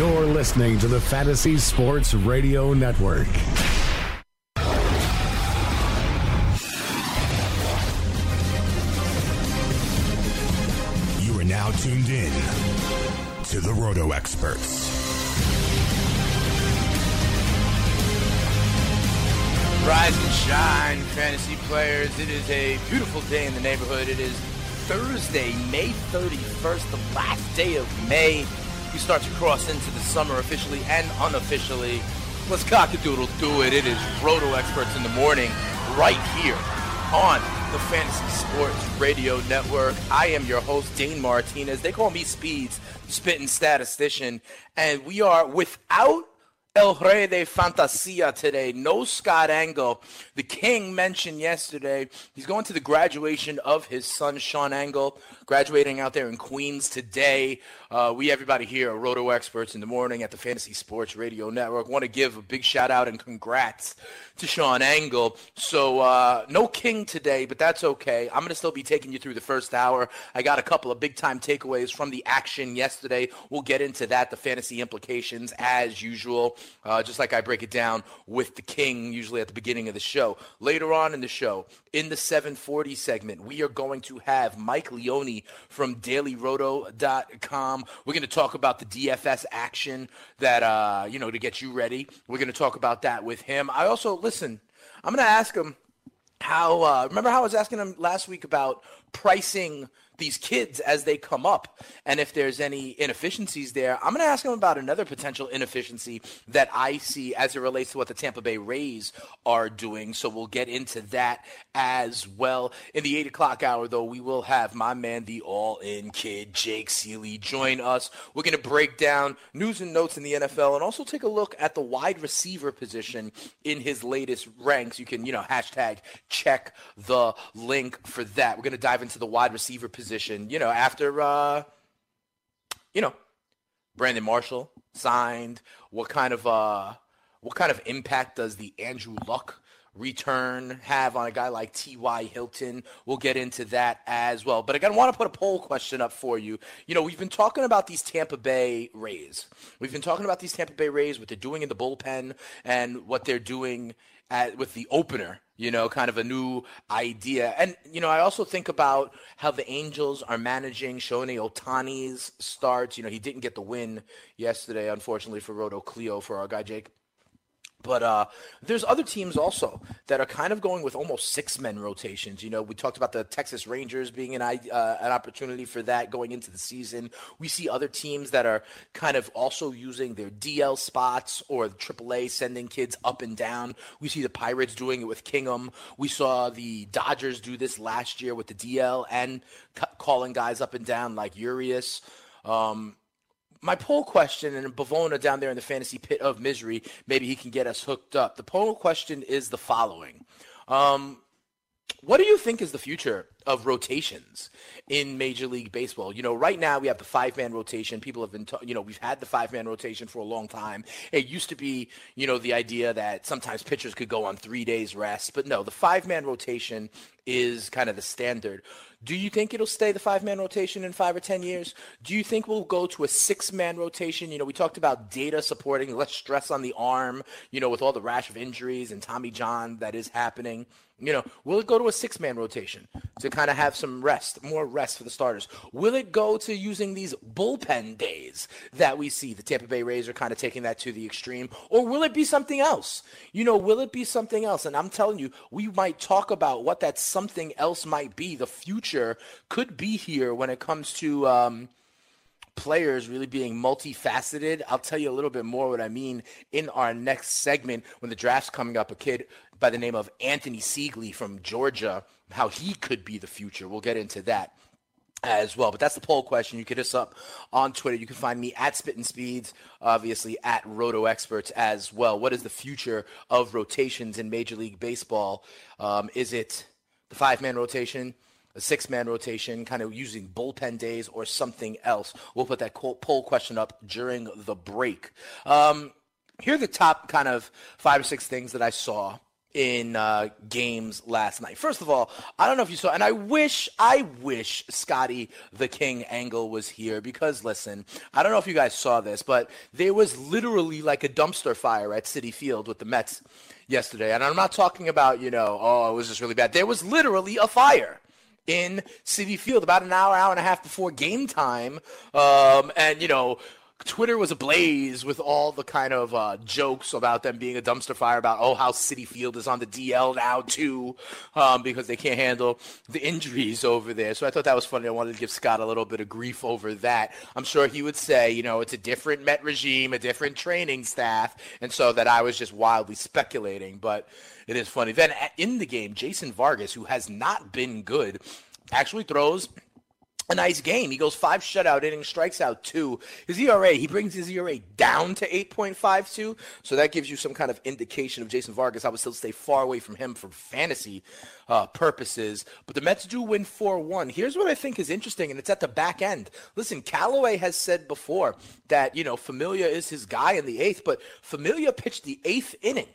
You're listening to the Fantasy Sports Radio Network. You are now tuned in to the Roto Experts. Rise and shine, fantasy players. It is a beautiful day in the neighborhood. It is Thursday, May 31st, the last day of May. We start to cross into the summer officially and unofficially. Let's cock-a-doodle do it. It is Roto Experts in the morning right here on the Fantasy Sports Radio Network. I am your host, Dane Martinez. They call me Speeds, spitting statistician. And we are without El Rey de Fantasia today. No Scott Engel. The King mentioned yesterday he's going to the graduation of his son, Sean Engel, graduating out there in Queens today. Uh, we, everybody here, are Roto Experts in the morning at the Fantasy Sports Radio Network. Want to give a big shout out and congrats to Sean Engel. So, uh, no King today, but that's okay. I'm going to still be taking you through the first hour. I got a couple of big time takeaways from the action yesterday. We'll get into that, the fantasy implications as usual, uh, just like I break it down with the King usually at the beginning of the show. Later on in the show, in the 740 segment, we are going to have Mike Leone from dailyroto.com. We're going to talk about the DFS action that, uh, you know, to get you ready. We're going to talk about that with him. I also, listen, I'm going to ask him how, uh, remember how I was asking him last week about pricing these kids as they come up and if there's any inefficiencies there. I'm going to ask him about another potential inefficiency that I see as it relates to what the Tampa Bay Rays are doing. So we'll get into that as well. In the 8 o'clock hour, though, we will have my man, the all-in kid, Jake Ciely, join us. We're going to break down news and notes in the NFL and also take a look at the wide receiver position in his latest ranks. You can, you know, hashtag check the link for that. We're going to dive into the wide receiver position position, you know, after, uh, you know, Brandon Marshall signed, what kind of, uh, what kind of impact does the Andrew Luck return have on a guy like T.Y. Hilton? We'll get into that as well. But again, I want to put a poll question up for you. You know, we've been talking about these Tampa Bay Rays. We've been talking about these Tampa Bay Rays, what they're doing in the bullpen and what they're doing at, with the opener you know, kind of a new idea. And, you know, I also think about how the Angels are managing Shohei Ohtani's starts. You know, he didn't get the win yesterday, unfortunately, for Roto Cleo for our guy Jake. But uh, there's other teams also that are kind of going with almost six men rotations. You know, we talked about the Texas Rangers being an uh, an opportunity for that going into the season. We see other teams that are kind of also using their DL spots or AAA sending kids up and down. We see the Pirates doing it with Kingham. We saw the Dodgers do this last year with the DL and c- calling guys up and down like Urias. Um, my poll question, and Bavona down there in the fantasy pit of misery, maybe he can get us hooked up. The poll question is the following. Um, what do you think is the future of rotations in Major League Baseball? You know, right now we have the five man rotation. People have been, t- you know, we've had the five man rotation for a long time. It used to be, you know, the idea that sometimes pitchers could go on three days rest, but no, the five man rotation is kind of the standard. Do you think it'll stay the five man rotation in five or 10 years? Do you think we'll go to a six man rotation? You know, we talked about data supporting less stress on the arm, you know, with all the rash of injuries and Tommy John that is happening. You know, will it go to a six man rotation to kind of have some rest, more rest for the starters? Will it go to using these bullpen days that we see? The Tampa Bay Rays are kind of taking that to the extreme. Or will it be something else? You know, will it be something else? And I'm telling you, we might talk about what that something else might be. The future could be here when it comes to. Um, players really being multifaceted. I'll tell you a little bit more what I mean in our next segment when the draft's coming up. A kid by the name of Anthony Seigler from Georgia, how he could be the future. We'll get into that as well. But that's the poll question. You can hit us up on Twitter. You can find me at Spittin' Speeds, obviously at Roto Experts as well. What is the future of rotations in Major League Baseball? Um, is it the five man rotation? A six man rotation, kind of using bullpen days or something else. We'll put that poll question up during the break. Um, here are the top kind of five or six things that I saw in uh, games last night. First of all, I don't know if you saw, and I wish, I wish Scotty the King Engel was here because listen, I don't know if you guys saw this, but there was literally like a dumpster fire at Citi Field with the Mets yesterday, and I'm not talking about you know, oh, it was just really bad. There was literally a fire in Citi Field about an hour, hour and a half before game time, um, and you know Twitter was ablaze with all the kind of uh, jokes about them being a dumpster fire about oh how Citi Field is on the DL now too um, because they can't handle the injuries over there. So I thought that was funny. I wanted to give Scott a little bit of grief over that. I'm sure he would say you know it's a different Met regime, a different training staff, and so that I was just wildly speculating. But it is funny. Then in the game, Jason Vargas, who has not been good, actually throws a nice game. He goes five shutout innings, strikes out two. His ERA, he brings his ERA down to 8.52. So that gives you some kind of indication of Jason Vargas. I would still stay far away from him for fantasy uh, purposes. But the Mets do win 4 1. Here's what I think is interesting, and it's at the back end. Listen, Callaway has said before that, you know, Familia is his guy in the eighth, but Familia pitched the eighth inning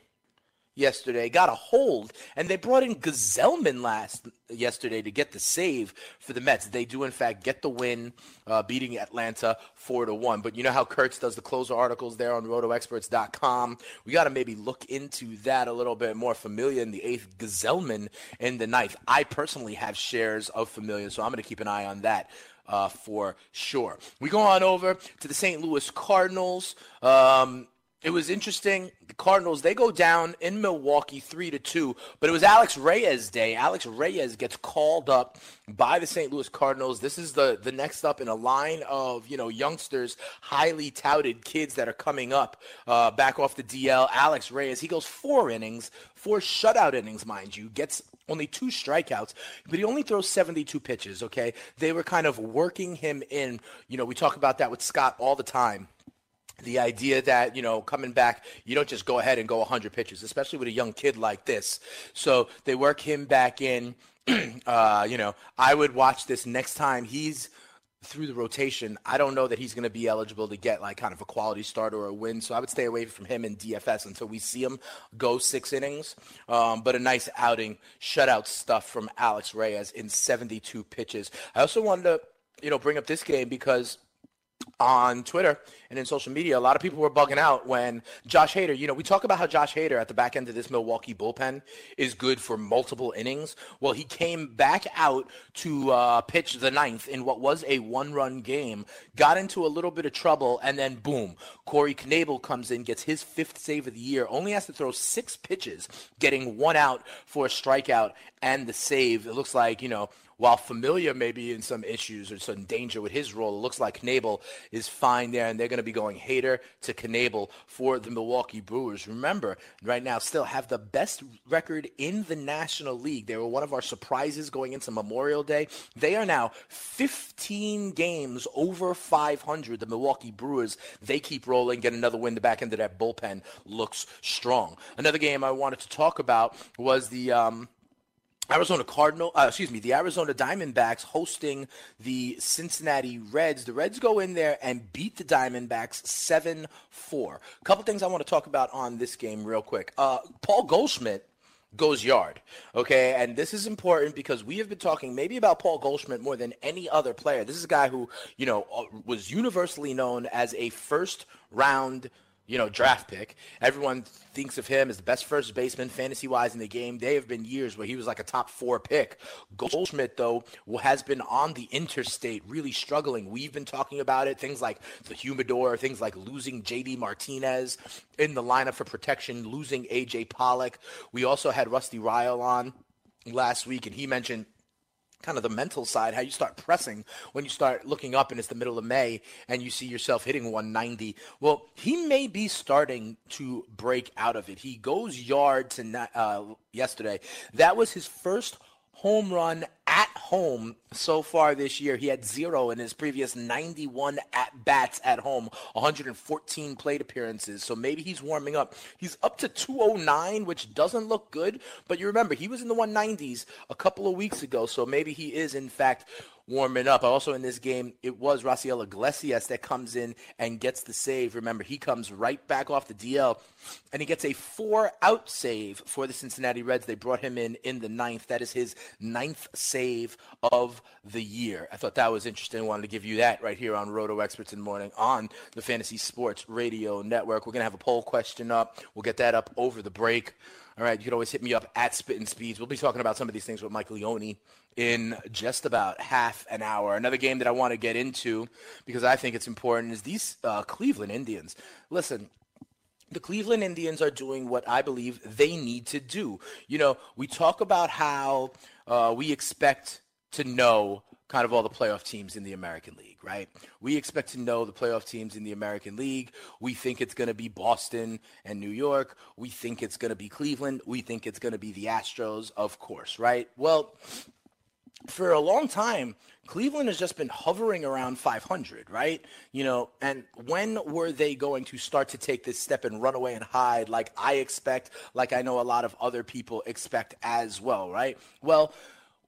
yesterday, got a hold, and they brought in Gsellman last yesterday to get the save for the Mets. They do in fact get the win, uh, beating Atlanta four to one. But you know how Kurtz does the closer articles there on RotoExperts.com. We got to maybe look into that a little bit more. Familia in the eighth, Gsellman in the ninth. I personally have shares of Familia, so I'm going to keep an eye on that. Uh, for sure. We go on over to the St. Louis Cardinals. Um, it was interesting. The Cardinals they go down in Milwaukee three to two, but it was Alex Reyes day. Alex Reyes gets called up by the St. Louis Cardinals. This is the the next up in a line of you know youngsters, highly touted kids that are coming up uh, back off the DL. Alex Reyes he goes four innings, four shutout innings, mind you, gets only two strikeouts, but he only throws 72 pitches, okay? They were kind of working him in. You know, we talk about that with Scott all the time the idea that you know coming back you don't just go ahead and go 100 pitches especially with a young kid like this. So they work him back in. Uh, you know i would watch this next time he's through the rotation i don't know that he's going to be eligible to get like kind of a quality start or a win. So i would stay away from him in dfs until we see him go six innings. Um, but a nice outing shutout stuff from alex reyes in 72 pitches. I also wanted to you know bring up this game because on Twitter and in social media, a lot of people were bugging out when Josh Hader, you know, we talk about how Josh Hader at the back end of this Milwaukee bullpen is good for multiple innings. Well, he came back out to uh, pitch the ninth in what was a one run game, got into a little bit of trouble, and then boom, Corey Knebel comes in, gets his fifth save of the year, only has to throw six pitches, getting one out for a strikeout and the save. It looks like, you know, while Familia may be in some issues or some danger with his role, it looks like Knebel is fine there, and they're going to be going Hader to Knebel for the Milwaukee Brewers. Remember, right now, still have the best record in the National League. They were one of our surprises going into Memorial Day. They are now 15 games over 500. The Milwaukee Brewers, they keep rolling, get another win. The back end of that bullpen looks strong. Another game I wanted to talk about was the. Um, Arizona Cardinal, uh, excuse me, the Arizona Diamondbacks hosting the Cincinnati Reds. The Reds go in there and beat the Diamondbacks 7-4. A couple things I want to talk about on this game real quick. Uh, Paul Goldschmidt goes yard. Okay, and this is important because we have been talking maybe about Paul Goldschmidt more than any other player. This is a guy who, you know, uh, was universally known as a first round you know, draft pick. Everyone thinks of him as the best first baseman fantasy wise in the game. They have been years where he was like a top four pick. Goldschmidt, though, has been on the interstate really struggling. We've been talking about it. Things like the humidor, things like losing JD Martinez in the lineup for protection, losing AJ Pollock. We also had Rusty Ryle on last week, and he mentioned kind of the mental side, how you start pressing when you start looking up and it's the middle of May and you see yourself hitting 190. Well, he may be starting to break out of it. He goes yard to uh, yesterday. That was his first home run at home so far this year. He had zero in his previous 91 at bats at home, 114 plate appearances. So maybe he's warming up. He's up to 209, which doesn't look good. But you remember, he was in the 190s a couple of weeks ago. So maybe he is, in fact, warming up. Also in this game, it was Raisel Iglesias that comes in and gets the save. Remember, he comes right back off the DL and he gets a four out save for the Cincinnati Reds. They brought him in in the ninth. That is his ninth save of the year. I thought that was interesting. I wanted to give you that right here on Roto Experts in the Morning on the Fantasy Sports Radio Network. We're going to have a poll question up. We'll get that up over the break. All right, you can always hit me up at Spittin' Speeds. We'll be talking about some of these things with Mike Leone in just about half an hour. Another game that I want to get into because I think it's important is these uh, Cleveland Indians. Listen, the Cleveland Indians are doing what I believe they need to do. You know, we talk about how uh, we expect to know kind of all the playoff teams in the American League, right? We expect to know the playoff teams in the American League. We think it's going to be Boston and New York. We think it's going to be Cleveland. We think it's going to be the Astros, of course, right? Well, for a long time, Cleveland has just been hovering around 500, right? You know, and when were they going to start to take this step and run away and hide like I expect, like I know a lot of other people expect as well, right? Well,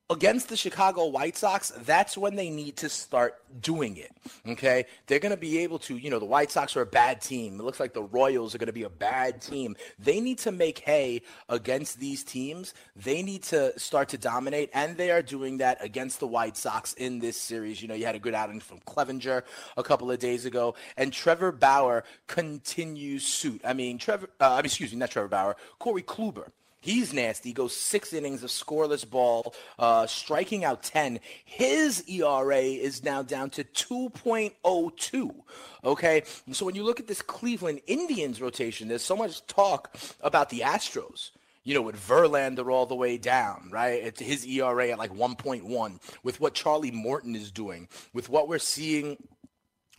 against the Chicago White Sox, that's when they need to start doing it. Okay. They're going to be able to, you know, the White Sox are a bad team. It looks like the Royals are going to be a bad team. They need to make hay against these teams. They need to start to dominate, and they are doing that against the White Sox in this series. You know, you had a good outing from Clevinger a couple of days ago, and Trevor Bauer continues suit. I mean, Trevor, uh, excuse me, not Trevor Bauer, Corey Kluber He's nasty. Goes six innings of scoreless ball, uh, striking out 10. His ERA is now down to 2.02. Okay. so when you look at this Cleveland Indians rotation, there's so much talk about the Astros you know, with Verlander all the way down, right? It's his ERA at like 1.1, with what Charlie Morton is doing, with what we're seeing,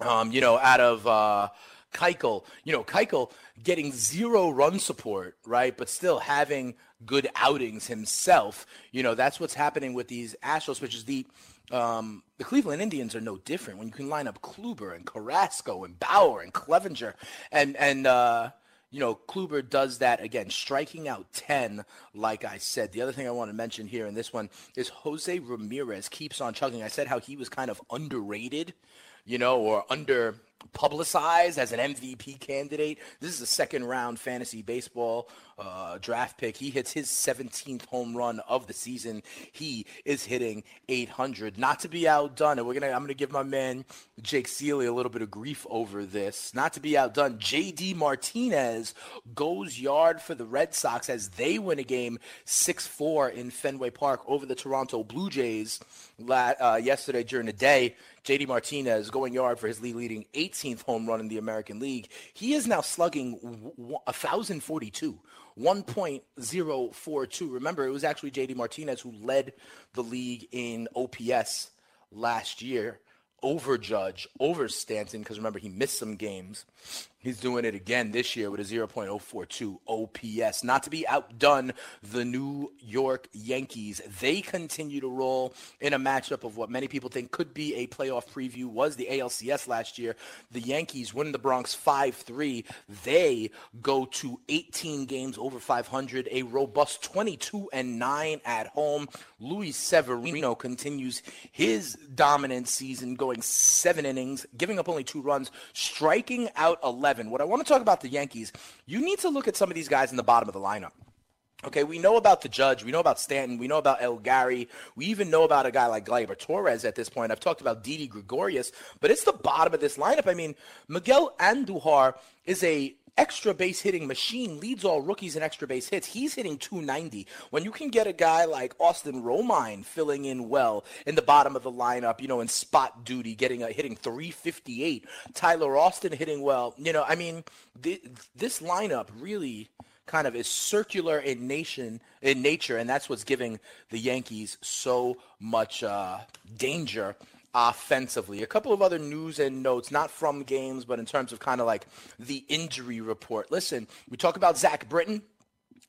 um, you know, out of uh, Keuchel, you know, Keuchel getting zero run support, right? But still having good outings himself. You know, that's what's happening with these Astros, which is the um, the Cleveland Indians are no different. When you can line up Kluber and Carrasco and Bauer and Clevinger and and uh, you know, Kluber does that again, striking out 10, like I said. The other thing I want to mention here in this one is Jose Ramirez keeps on chugging. I said how he was kind of underrated, you know, or under publicized as an MVP candidate. This is a second round fantasy baseball uh, draft pick. He hits his 17th home run of the season. He is hitting 800. Not to be outdone, and we're gonna. I'm gonna give my man Jake Ciely a little bit of grief over this. Not to be outdone, J.D. Martinez goes yard for the Red Sox as they win a game 6-4 in Fenway Park over the Toronto Blue Jays uh, yesterday during the day. JD Martinez going yard for his league leading 18th home run in the American League. He is now slugging 1,042. 1.042. Remember, it was actually JD Martinez who led the league in OPS last year over Judge, over Stanton, because remember, he missed some games. He's doing it again this year with a 0.042 OPS. Not to be outdone, the New York Yankees. They continue to roll in a matchup of what many people think could be a playoff preview was the ALCS last year. The Yankees win the Bronx 5-3. They go to 18 games over 500, a robust 22 and 9 at home. Luis Severino continues his dominant season, going seven innings, giving up only two runs, striking out 11 11. What I want to talk about the Yankees, you need to look at some of these guys in the bottom of the lineup. Okay, we know about the judge. We know about Stanton. We know about El Gary. We even know about a guy like Gleyber Torres at this point. I've talked about Didi Gregorius, but it's the bottom of this lineup. I mean, Miguel Andujar is a extra base hitting machine, leads all rookies in extra base hits. He's hitting 290. When you can get a guy like Austin Romine filling in well in the bottom of the lineup, you know, in spot duty, getting a hitting 358. Tyler Austin hitting well. You know, I mean, th- this lineup really kind of is circular in nation in nature, and that's what's giving the Yankees so much uh, danger offensively. A couple of other news and notes, not from games, but in terms of kind of like the injury report. Listen, we talk about Zach Britton.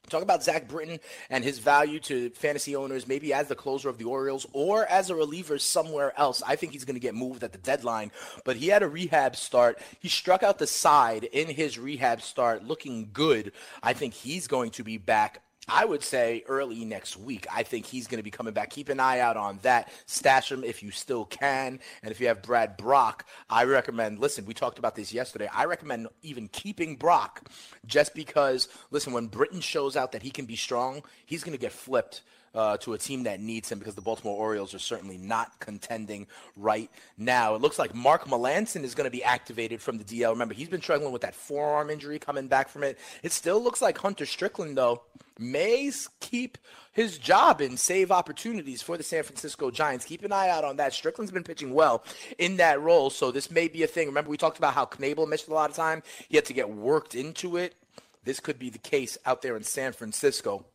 Talk about Zach Britton and his value to fantasy owners, maybe as the closer of the Orioles or as a reliever somewhere else. I think he's going to get moved at the deadline, but he had a rehab start. He struck out the side in his rehab start, looking good. I think he's going to be back I would say early next week. I think he's going to be coming back. Keep an eye out on that. Stash him if you still can. And if you have Brad Brach, I recommend, listen, we talked about this yesterday. I recommend even keeping Brock just because, listen, when Britton shows out that he can be strong, he's going to get flipped uh, to a team that needs him because the Baltimore Orioles are certainly not contending right now. It looks like Mark Melancon is going to be activated from the DL. Remember, he's been struggling with that forearm injury coming back from it. It still looks like Hunter Strickland, though, may keep his job and save opportunities for the San Francisco Giants. Keep an eye out on that. Strickland's been pitching well in that role, so this may be a thing. Remember, we talked about how Knebel missed a lot of time. He had to get worked into it. This could be the case out there in San Francisco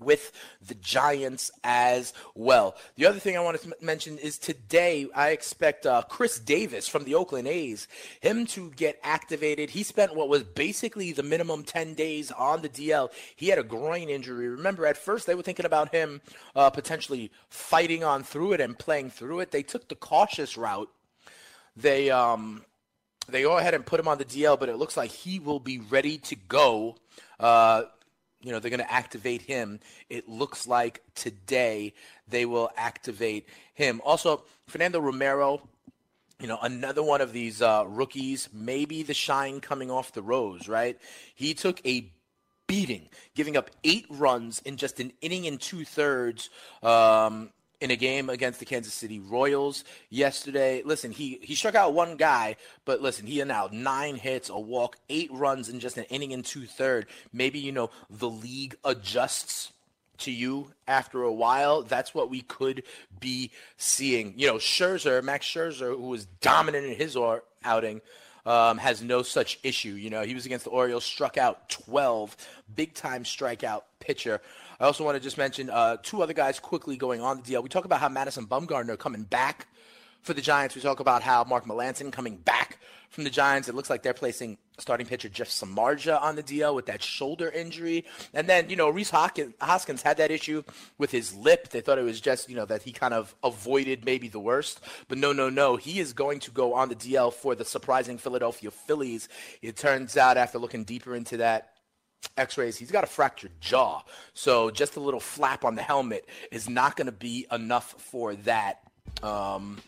with the Giants as well. The other thing I wanted to mention is today I expect uh, Khris Davis from the Oakland A's, him to get activated. He spent what was basically the minimum 10 days on the DL. He had a groin injury. Remember, at first they were thinking about him uh, potentially fighting on through it and playing through it. They took the cautious route. They um, they go ahead and put him on the DL, but it looks like he will be ready to go. Uh, you know, they're going to activate him. It looks like today they will activate him. Also, Fernando Romero, you know, another one of these uh, rookies, maybe the shine coming off the rose, right? He took a beating, giving up eight runs in just an inning and two thirds. Um, in a game against the Kansas City Royals yesterday. Listen, he he struck out one guy, but listen, he allowed nine hits, a walk, eight runs in just an inning and two third. Maybe you know the league adjusts to you after a while. That's what we could be seeing. You know, Scherzer, Max Scherzer, who was dominant in his or- outing. Um, has no such issue. You know, he was against the Orioles, struck out 12, big time strikeout pitcher. I also want to just mention uh, two other guys quickly going on the deal. We talk about how Madison Bumgarner coming back for the Giants. We talk about how Mark Melancon coming back from the Giants. It looks like they're placing starting pitcher Jeff Samardzija on the deal with that shoulder injury. And then, you know, Rhys Hoskins had that issue with his lip. They thought it was just, you know, that he kind of avoided maybe the worst. But no, no, no. He is going to go on the DL for the surprising Philadelphia Phillies. It turns out after looking deeper into that, x-rays he's got a fractured jaw. So just a little flap on the helmet is not going to be enough for that um,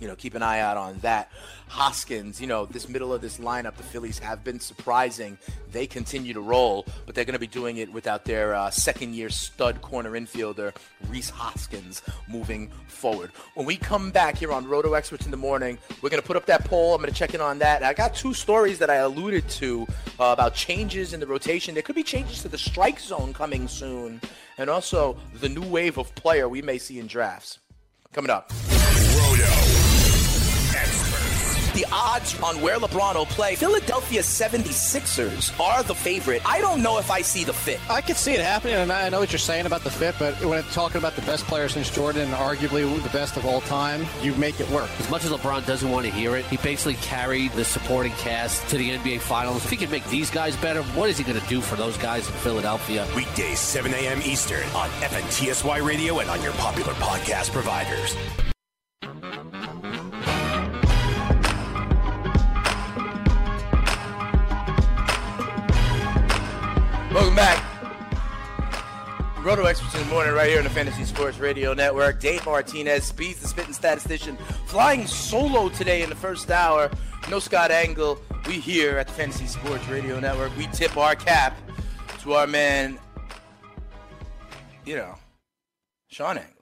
you know, keep an eye out on that. Hoskins, you know, this middle of this lineup, the Phillies have been surprising. They continue to roll, but they're going to be doing it without their uh, second year stud corner infielder, Rhys Hoskins, moving forward. When we come back here on Roto Experts in the morning, we're going to put up that poll. I'm going to check in on that. I got two stories that I alluded to uh, about changes in the rotation. There could be changes to the strike zone coming soon, and also the new wave of player we may see in drafts. Coming up. Roto the odds on where LeBron will play, Philadelphia 76ers are the favorite. I don't know if I see the fit. I can see it happening, and I know what you're saying about the fit, but when it's talking about the best player since Jordan and arguably the best of all time, you make it work. As much as LeBron doesn't want to hear it, he basically carried the supporting cast to the NBA Finals. If he can make these guys better, what is he going to do for those guys in Philadelphia? Weekdays, 7 a.m. Eastern on FNTSY Radio and on your popular podcast providers. Welcome back. Roto Experts in the morning, right here on the Fantasy Sports Radio Network. Dane Martinez, Speeds the spitting statistician, flying solo today in the first hour. No Scott Engel. We here at the Fantasy Sports Radio Network. We tip our cap to our man you know, Sean Engel.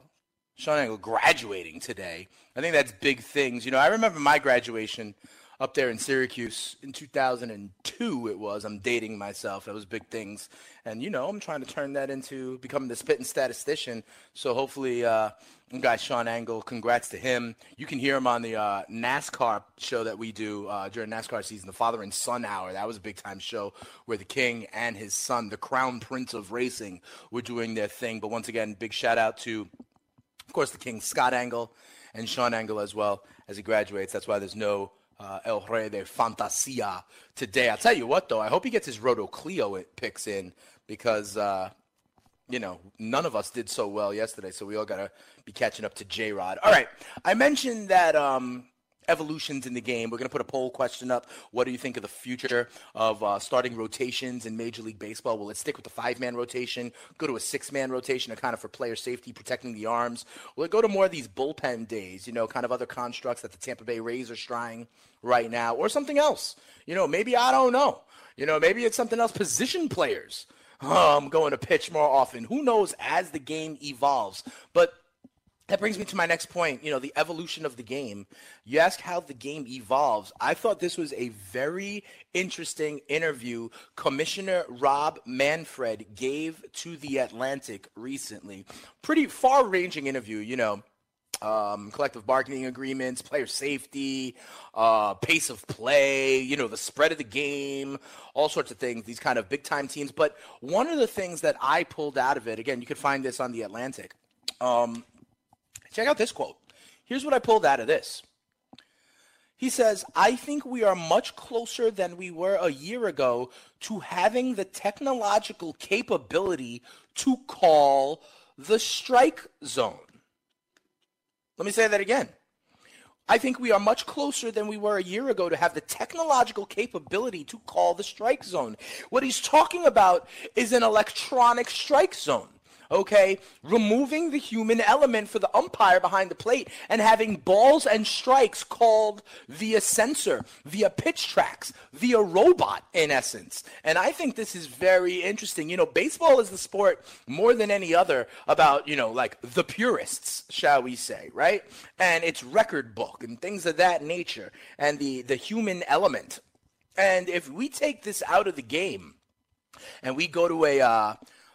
Sean Engel graduating today. I think that's big things. You know, I remember my graduation up there in Syracuse in 2002 it was. I'm dating myself. That was big things. And, you know, I'm trying to turn that into becoming the spitting statistician. So hopefully, uh, guy Sean Engel, congrats to him. You can hear him on the uh, NASCAR show that we do uh, during NASCAR season, the Father and Son Hour. That was a big time show where the king and his son, the crown prince of racing, were doing their thing. But once again, big shout out to, of course, the king, Scott Engel, and Sean Engel as well as he graduates. That's why there's no uh, El Rey de Fantasia today. I'll tell you what, though, I hope he gets his Roto Cleo picks in because, uh, you know, none of us did so well yesterday, so we all got to be catching up to J Rod. All right, I mentioned that um, evolutions in the game. We're going to put a poll question up. What do you think of the future of uh, starting rotations in Major League Baseball? Will it stick with the five man rotation, go to a six man rotation, kind of for player safety, protecting the arms? Will it go to more of these bullpen days, you know, kind of other constructs that the Tampa Bay Rays are trying right now, or something else? You know, maybe I don't know. You know, maybe it's something else. Position players um, going to pitch more often. Who knows as the game evolves? But that brings me to my next point. You know, the evolution of the game. You ask how the game evolves. I thought this was a very interesting interview Commissioner Rob Manfred gave to The Atlantic recently. Pretty far ranging interview, you know. Um, collective bargaining agreements, player safety, uh, pace of play, you know, the spread of the game, all sorts of things, these kind of big time teams. But one of the things that I pulled out of it, again, you could find this on The Atlantic. Um, Check out this quote. Here's what I pulled out of this. He says, I think we are much closer than we were a year ago to having the technological capability to call the strike zone. Let me say that again. I think we are much closer than we were a year ago to have the technological capability to call the strike zone. What he's talking about is an electronic strike zone okay? Removing the human element for the umpire behind the plate and having balls and strikes called via sensor, via pitch tracks, via robot, in essence. And I think this is very interesting. You know, baseball is the sport more than any other about, you know, like the purists, shall we say, right? And its record book and things of that nature and the, the human element. And if we take this out of the game, and we go to a uh,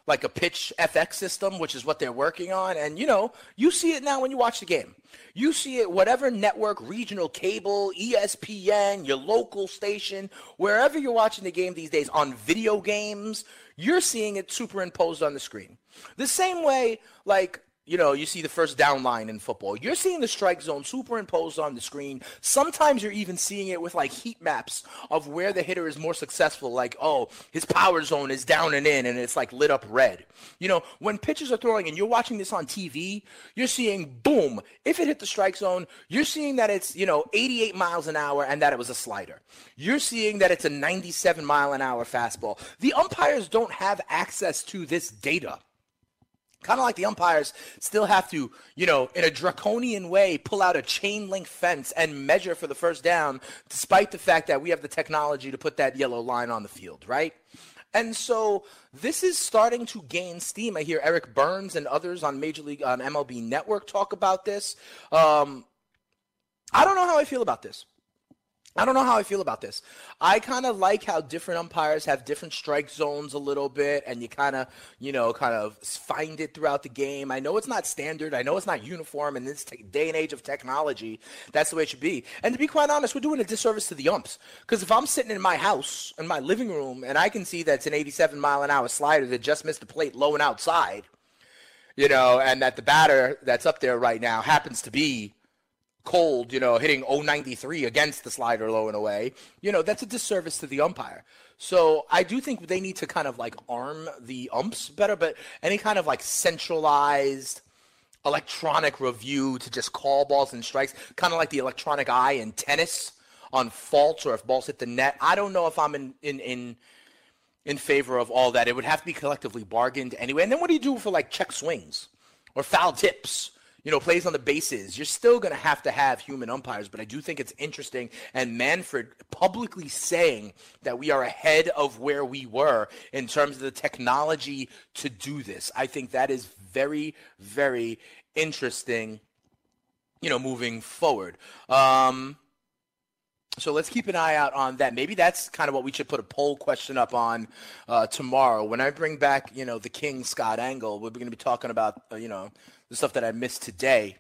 like a pitch FX system, which is what they're working on. And, you know, you see it now when you watch the game. You see it, whatever network, regional cable, ESPN, your local station, wherever you're watching the game these days on video games, you're seeing it superimposed on the screen. The same way, like, you know, you see the first down line in football. You're seeing the strike zone superimposed on the screen. Sometimes you're even seeing it with like heat maps of where the hitter is more successful. Like, oh, his power zone is down and in, and it's like lit up red. You know, when pitchers are throwing and you're watching this on TV, you're seeing boom. If it hit the strike zone, you're seeing that it's, you know, 88 miles an hour and that it was a slider. You're seeing that it's a 97 mile an hour fastball. The umpires don't have access to this data kind of like the umpires still have to, you know, in a draconian way, pull out a chain link fence and measure for the first down, despite the fact that we have the technology to put that yellow line on the field, right? And so this is starting to gain steam. I hear Eric Byrnes and others on Major League on MLB Network talk about this. Um, I don't know how I feel about this. I don't know how I feel about this. I kind of like how different umpires have different strike zones a little bit, and you kind of, you know, kind of find it throughout the game. I know it's not standard. I know it's not uniform in this te- day and age of technology. That's the way it should be. And to be quite honest, we're doing a disservice to the umps. Because if I'm sitting in my house, in my living room, and I can see that's an 87 mile an hour slider that just missed the plate low and outside, you know, and that the batter that's up there right now happens to be cold, you know, hitting 093 against the slider low and away, you know, that's a disservice to the umpire. So I do think they need to kind of like arm the umps better, but any kind of like centralized electronic review to just call balls and strikes, kind of like the electronic eye in tennis on faults or if balls hit the net. I don't know if I'm in in in in favor of all that. It would have to be collectively bargained anyway. And then what do you do for like check swings or foul tips? You know, plays on the bases, you're still going to have to have human umpires. But I do think it's interesting. And Manfred publicly saying that we are ahead of where we were in terms of the technology to do this. I think that is very, very interesting, you know, moving forward. Um, so let's keep an eye out on that. Maybe that's kind of what we should put a poll question up on uh, tomorrow. When I bring back, you know, the King Scott Engel, we're going to be talking about, uh, you know, the stuff that I missed today.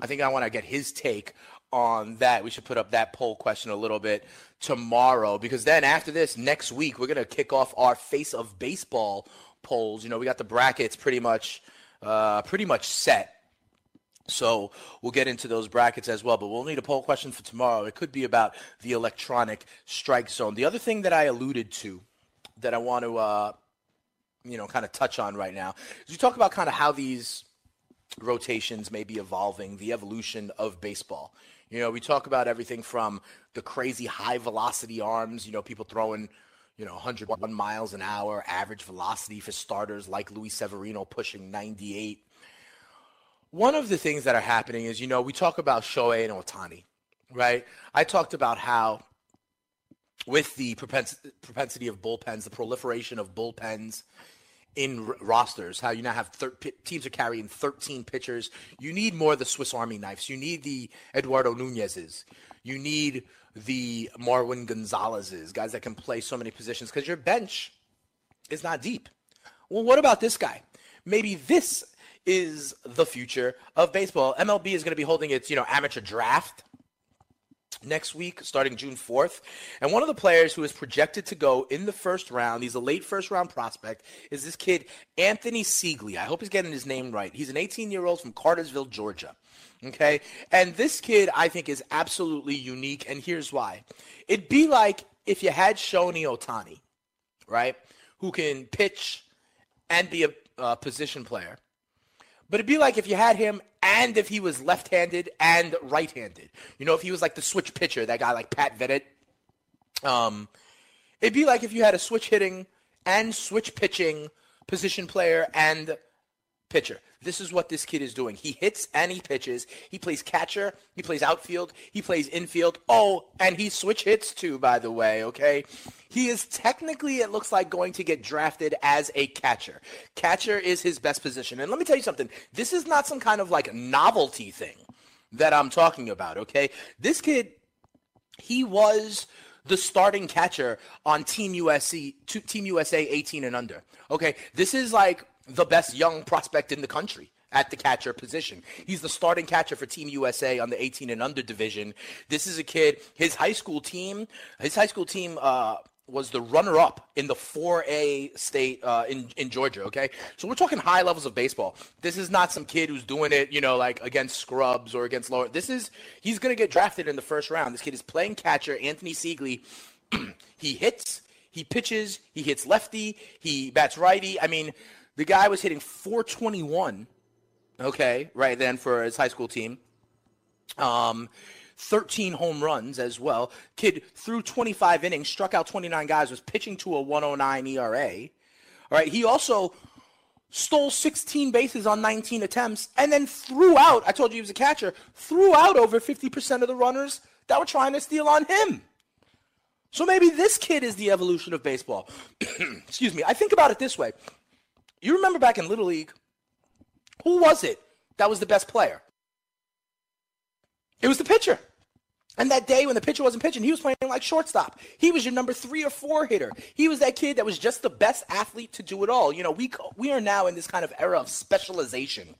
I think I want to get his take on that. We should put up that poll question a little bit tomorrow because then after this, next week, we're going to kick off our face of baseball polls. You know, we got the brackets pretty much, uh, pretty much set. So we'll get into those brackets as well, but we'll need a poll question for tomorrow. It could be about the electronic strike zone. The other thing that I alluded to that I want to, uh, you know, kind of touch on right now is you talk about kind of how these rotations may be evolving, the evolution of baseball. You know, we talk about everything from the crazy high velocity arms, you know, people throwing, you know, 101 miles an hour, average velocity for starters like Luis Severino pushing 98. One of the things that are happening is, you know, we talk about Shohei and Ohtani, right? I talked about how with the propensity of bullpens, the proliferation of bullpens in r- rosters, how you now have thir- p- teams are carrying 13 pitchers. You need more of the Swiss Army knives. You need the Eduardo Nunez's. You need the Marwin Gonzalez's, guys that can play so many positions because your bench is not deep. Well, what about this guy? Maybe this is the future of baseball. MLB is going to be holding its, you know, amateur draft next week, starting June 4th. And one of the players who is projected to go in the first round, he's a late first round prospect, is this kid, Anthony Seigler. I hope he's getting his name right. He's an 18 year old from Cartersville, Georgia. Okay. And this kid, I think, is absolutely unique. And here's why it'd be like if you had Shohei Ohtani, right, who can pitch and be a uh, position player but it'd be like if you had him and if he was left-handed and right-handed. You know, if he was like the switch pitcher, that guy like Pat Venditte. Um, it'd be like if you had a switch hitting and switch pitching position player and pitcher. This is what this kid is doing. He hits and he pitches. He plays catcher. He plays outfield. He plays infield. Oh, and he switch hits too, by the way, okay? He is technically, it looks like, going to get drafted as a catcher. Catcher is his best position. And let me tell you something. This is not some kind of like novelty thing that I'm talking about, okay? This kid, he was the starting catcher on Team USA, Team USA 18 and under. Okay, this is like the best young prospect in the country at the catcher position. He's the starting catcher for Team USA on the 18 and under division. This is a kid. His high school team. His high school team. Uh, was the runner-up in the 4A state uh, in in Georgia. Okay, so we're talking high levels of baseball. This is not some kid who's doing it, you know, like against scrubs or against lower. This is he's going to get drafted in the first round. This kid is playing catcher. Anthony Seigler. he hits. He pitches. He hits lefty. He bats righty. I mean, the guy was hitting 421, okay, right then for his high school team. Um, 13 home runs as well. Kid threw 25 innings, struck out 29 guys, was pitching to a 109 ERA. All right, he also stole 16 bases on 19 attempts and then threw out, I told you he was a catcher, threw out over 50% of the runners that were trying to steal on him. So maybe this kid is the evolution of baseball. Excuse me. I think about it this way. You remember back in Little League, who was it that was the best player? It was the pitcher. And that day when the pitcher wasn't pitching, he was playing like shortstop. He was your number three or four hitter. He was that kid that was just the best athlete to do it all. You know, we we are now in this kind of era of specialization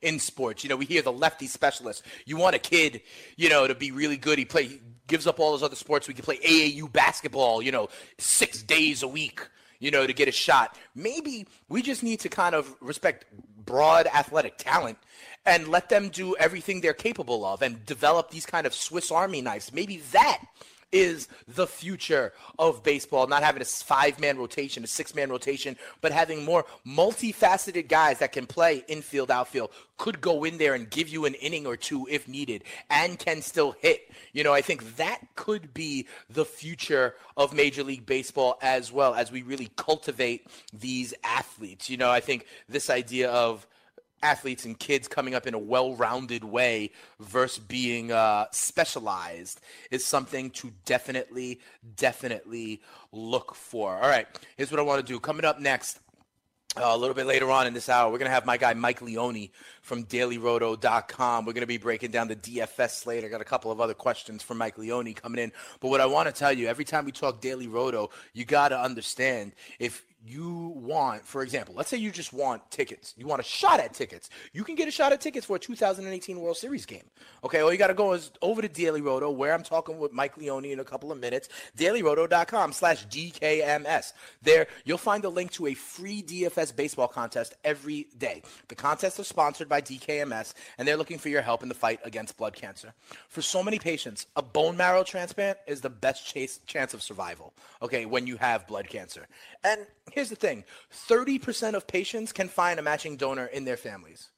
in sports. You know, we hear the lefty specialist. You want a kid, you know, to be really good. He play he gives up all those other sports. We can play AAU basketball. You know, six days a week you know, to get a shot. Maybe we just need to kind of respect broad athletic talent and let them do everything they're capable of and develop these kind of Swiss Army knives. Maybe that is the future of baseball, not having a five man rotation, a six man rotation, but having more multifaceted guys that can play infield, outfield, could go in there and give you an inning or two if needed, and can still hit. You know, I think that could be the future of Major League Baseball as well as we really cultivate these athletes. You know, I think this idea of athletes and kids coming up in a well-rounded way versus being uh, specialized is something to definitely, definitely look for. All right, here's what I want to do. Coming up next, uh, a little bit later on in this hour, we're going to have my guy Mike Leone from dailyroto.com. We're going to be breaking down the DFS slate. I got a couple of other questions from Mike Leone coming in. But what I want to tell you, every time we talk Daily Roto, you got to understand if you want, for example, let's say you just want tickets. You want a shot at tickets. You can get a shot at tickets for a 2018 World Series game. Okay, all you got to go is over to Daily Roto, where I'm talking with Mike Leone in a couple of minutes. DailyRoto.com slash DKMS. There, you'll find a link to a free DFS baseball contest every day. The contests are sponsored by DKMS, and they're looking for your help in the fight against blood cancer. For so many patients, a bone marrow transplant is the best chase, chance of survival, okay, when you have blood cancer. And here's the thing 30% of patients can find a matching donor in their families.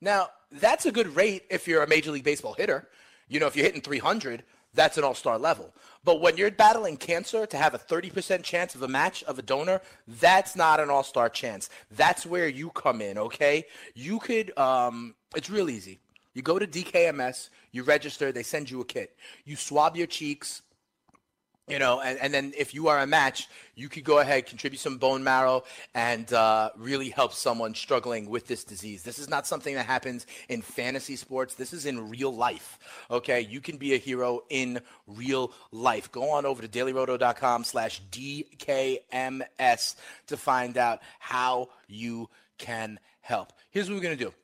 Now, that's a good rate if you're a Major League Baseball hitter. You know, if you're hitting 300, that's an all star level. But when you're battling cancer, to have a 30% chance of a match of a donor, that's not an all star chance. That's where you come in, okay? You could, um, it's real easy. You go to DKMS, you register, they send you a kit. You swab your cheeks, you know, and, and then if you are a match, you could go ahead, contribute some bone marrow, and uh, really help someone struggling with this disease. This is not something that happens in fantasy sports. This is in real life. Okay, you can be a hero in real life. Go on over to dailyroto.com slash DKMS to find out how you can help. Here's what we're going to do.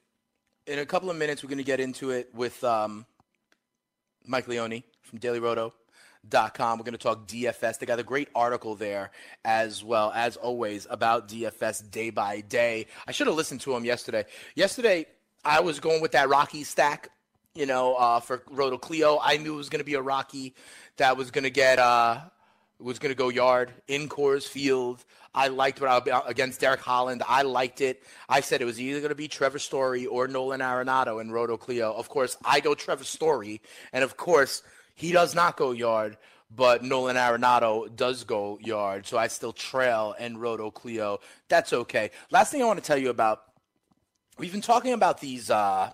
In a couple of minutes, we're going to get into it with um, Mike Leone from Daily Roto com. We're going to talk DFS. They got a great article there as well, as always, about DFS day by day. I should have listened to him yesterday. Yesterday, I was going with that Rocky stack, you know, uh, for Roto Cleo. I knew it was going to be a Rocky that was going to get, uh, was going to go yard in Coors Field. I liked what I against Derek Holland. I liked it. I said it was either going to be Trevor Story or Nolan Arenado in Roto Cleo. Of course, I go Trevor Story, and of course, he does not go yard, but Nolan Arenado does go yard. So I still trail and Roto Cleo. That's okay. Last thing I want to tell you about we've been talking about these uh,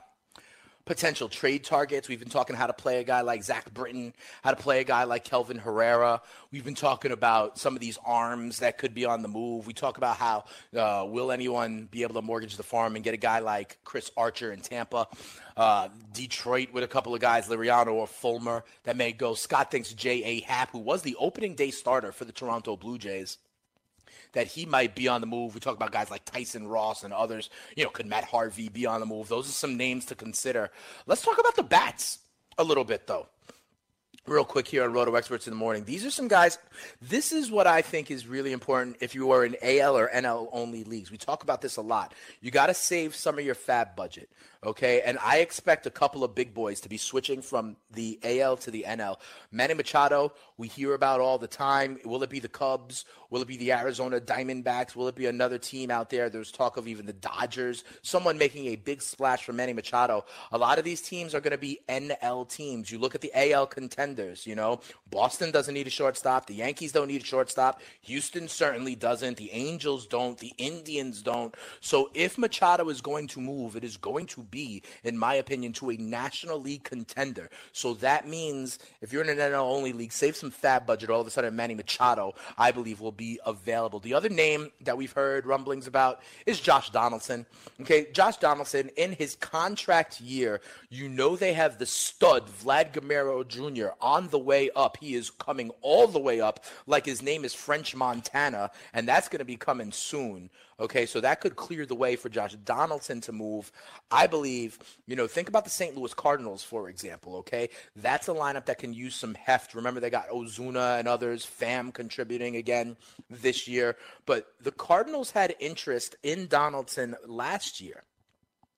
potential trade targets. We've been talking how to play a guy like Zach Britton, how to play a guy like Kelvin Herrera. We've been talking about some of these arms that could be on the move. We talk about how uh, will anyone be able to mortgage the farm and get a guy like Chris Archer in Tampa. Uh, Detroit with a couple of guys, Liriano or Fulmer, that may go. Scott thinks J.A. Happ, who was the opening day starter for the Toronto Blue Jays, that he might be on the move. We talk about guys like Tyson Ross and others. You know, could Matt Harvey be on the move? Those are some names to consider. Let's talk about the bats a little bit, though. Real quick here on Roto Experts in the Morning. These are some guys. This is what I think is really important if you are in AL or NL only leagues. We talk about this a lot. You got to save some of your FAAB budget. Okay, and I expect a couple of big boys to be switching from the AL to the NL. Manny Machado, we hear about all the time. Will it be the Cubs? Will it be the Arizona Diamondbacks? Will it be another team out there? There's talk of even the Dodgers. Someone making a big splash for Manny Machado. A lot of these teams are going to be NL teams. You look at the AL contenders. You know, Boston doesn't need a shortstop. The Yankees don't need a shortstop. Houston certainly doesn't. The Angels don't. The Indians don't. So if Machado is going to move, it is going to be, in my opinion, to a National League contender. So that means if you're in an NL only league, save some FAAB budget. All of a sudden, Manny Machado, I believe, will be available. The other name that we've heard rumblings about is Josh Donaldson. Okay, Josh Donaldson, in his contract year, you know they have the stud, Vlad Guerrero Jr., on the way up. He is coming all the way up like his name is French Montana, and that's going to be coming soon. Okay, so that could clear the way for Josh Donaldson to move. I believe, you know, think about the St. Louis Cardinals, for example. Okay, that's a lineup that can use some heft. Remember, they got Ozuna and others, fam contributing again this year. But the Cardinals had interest in Donaldson last year.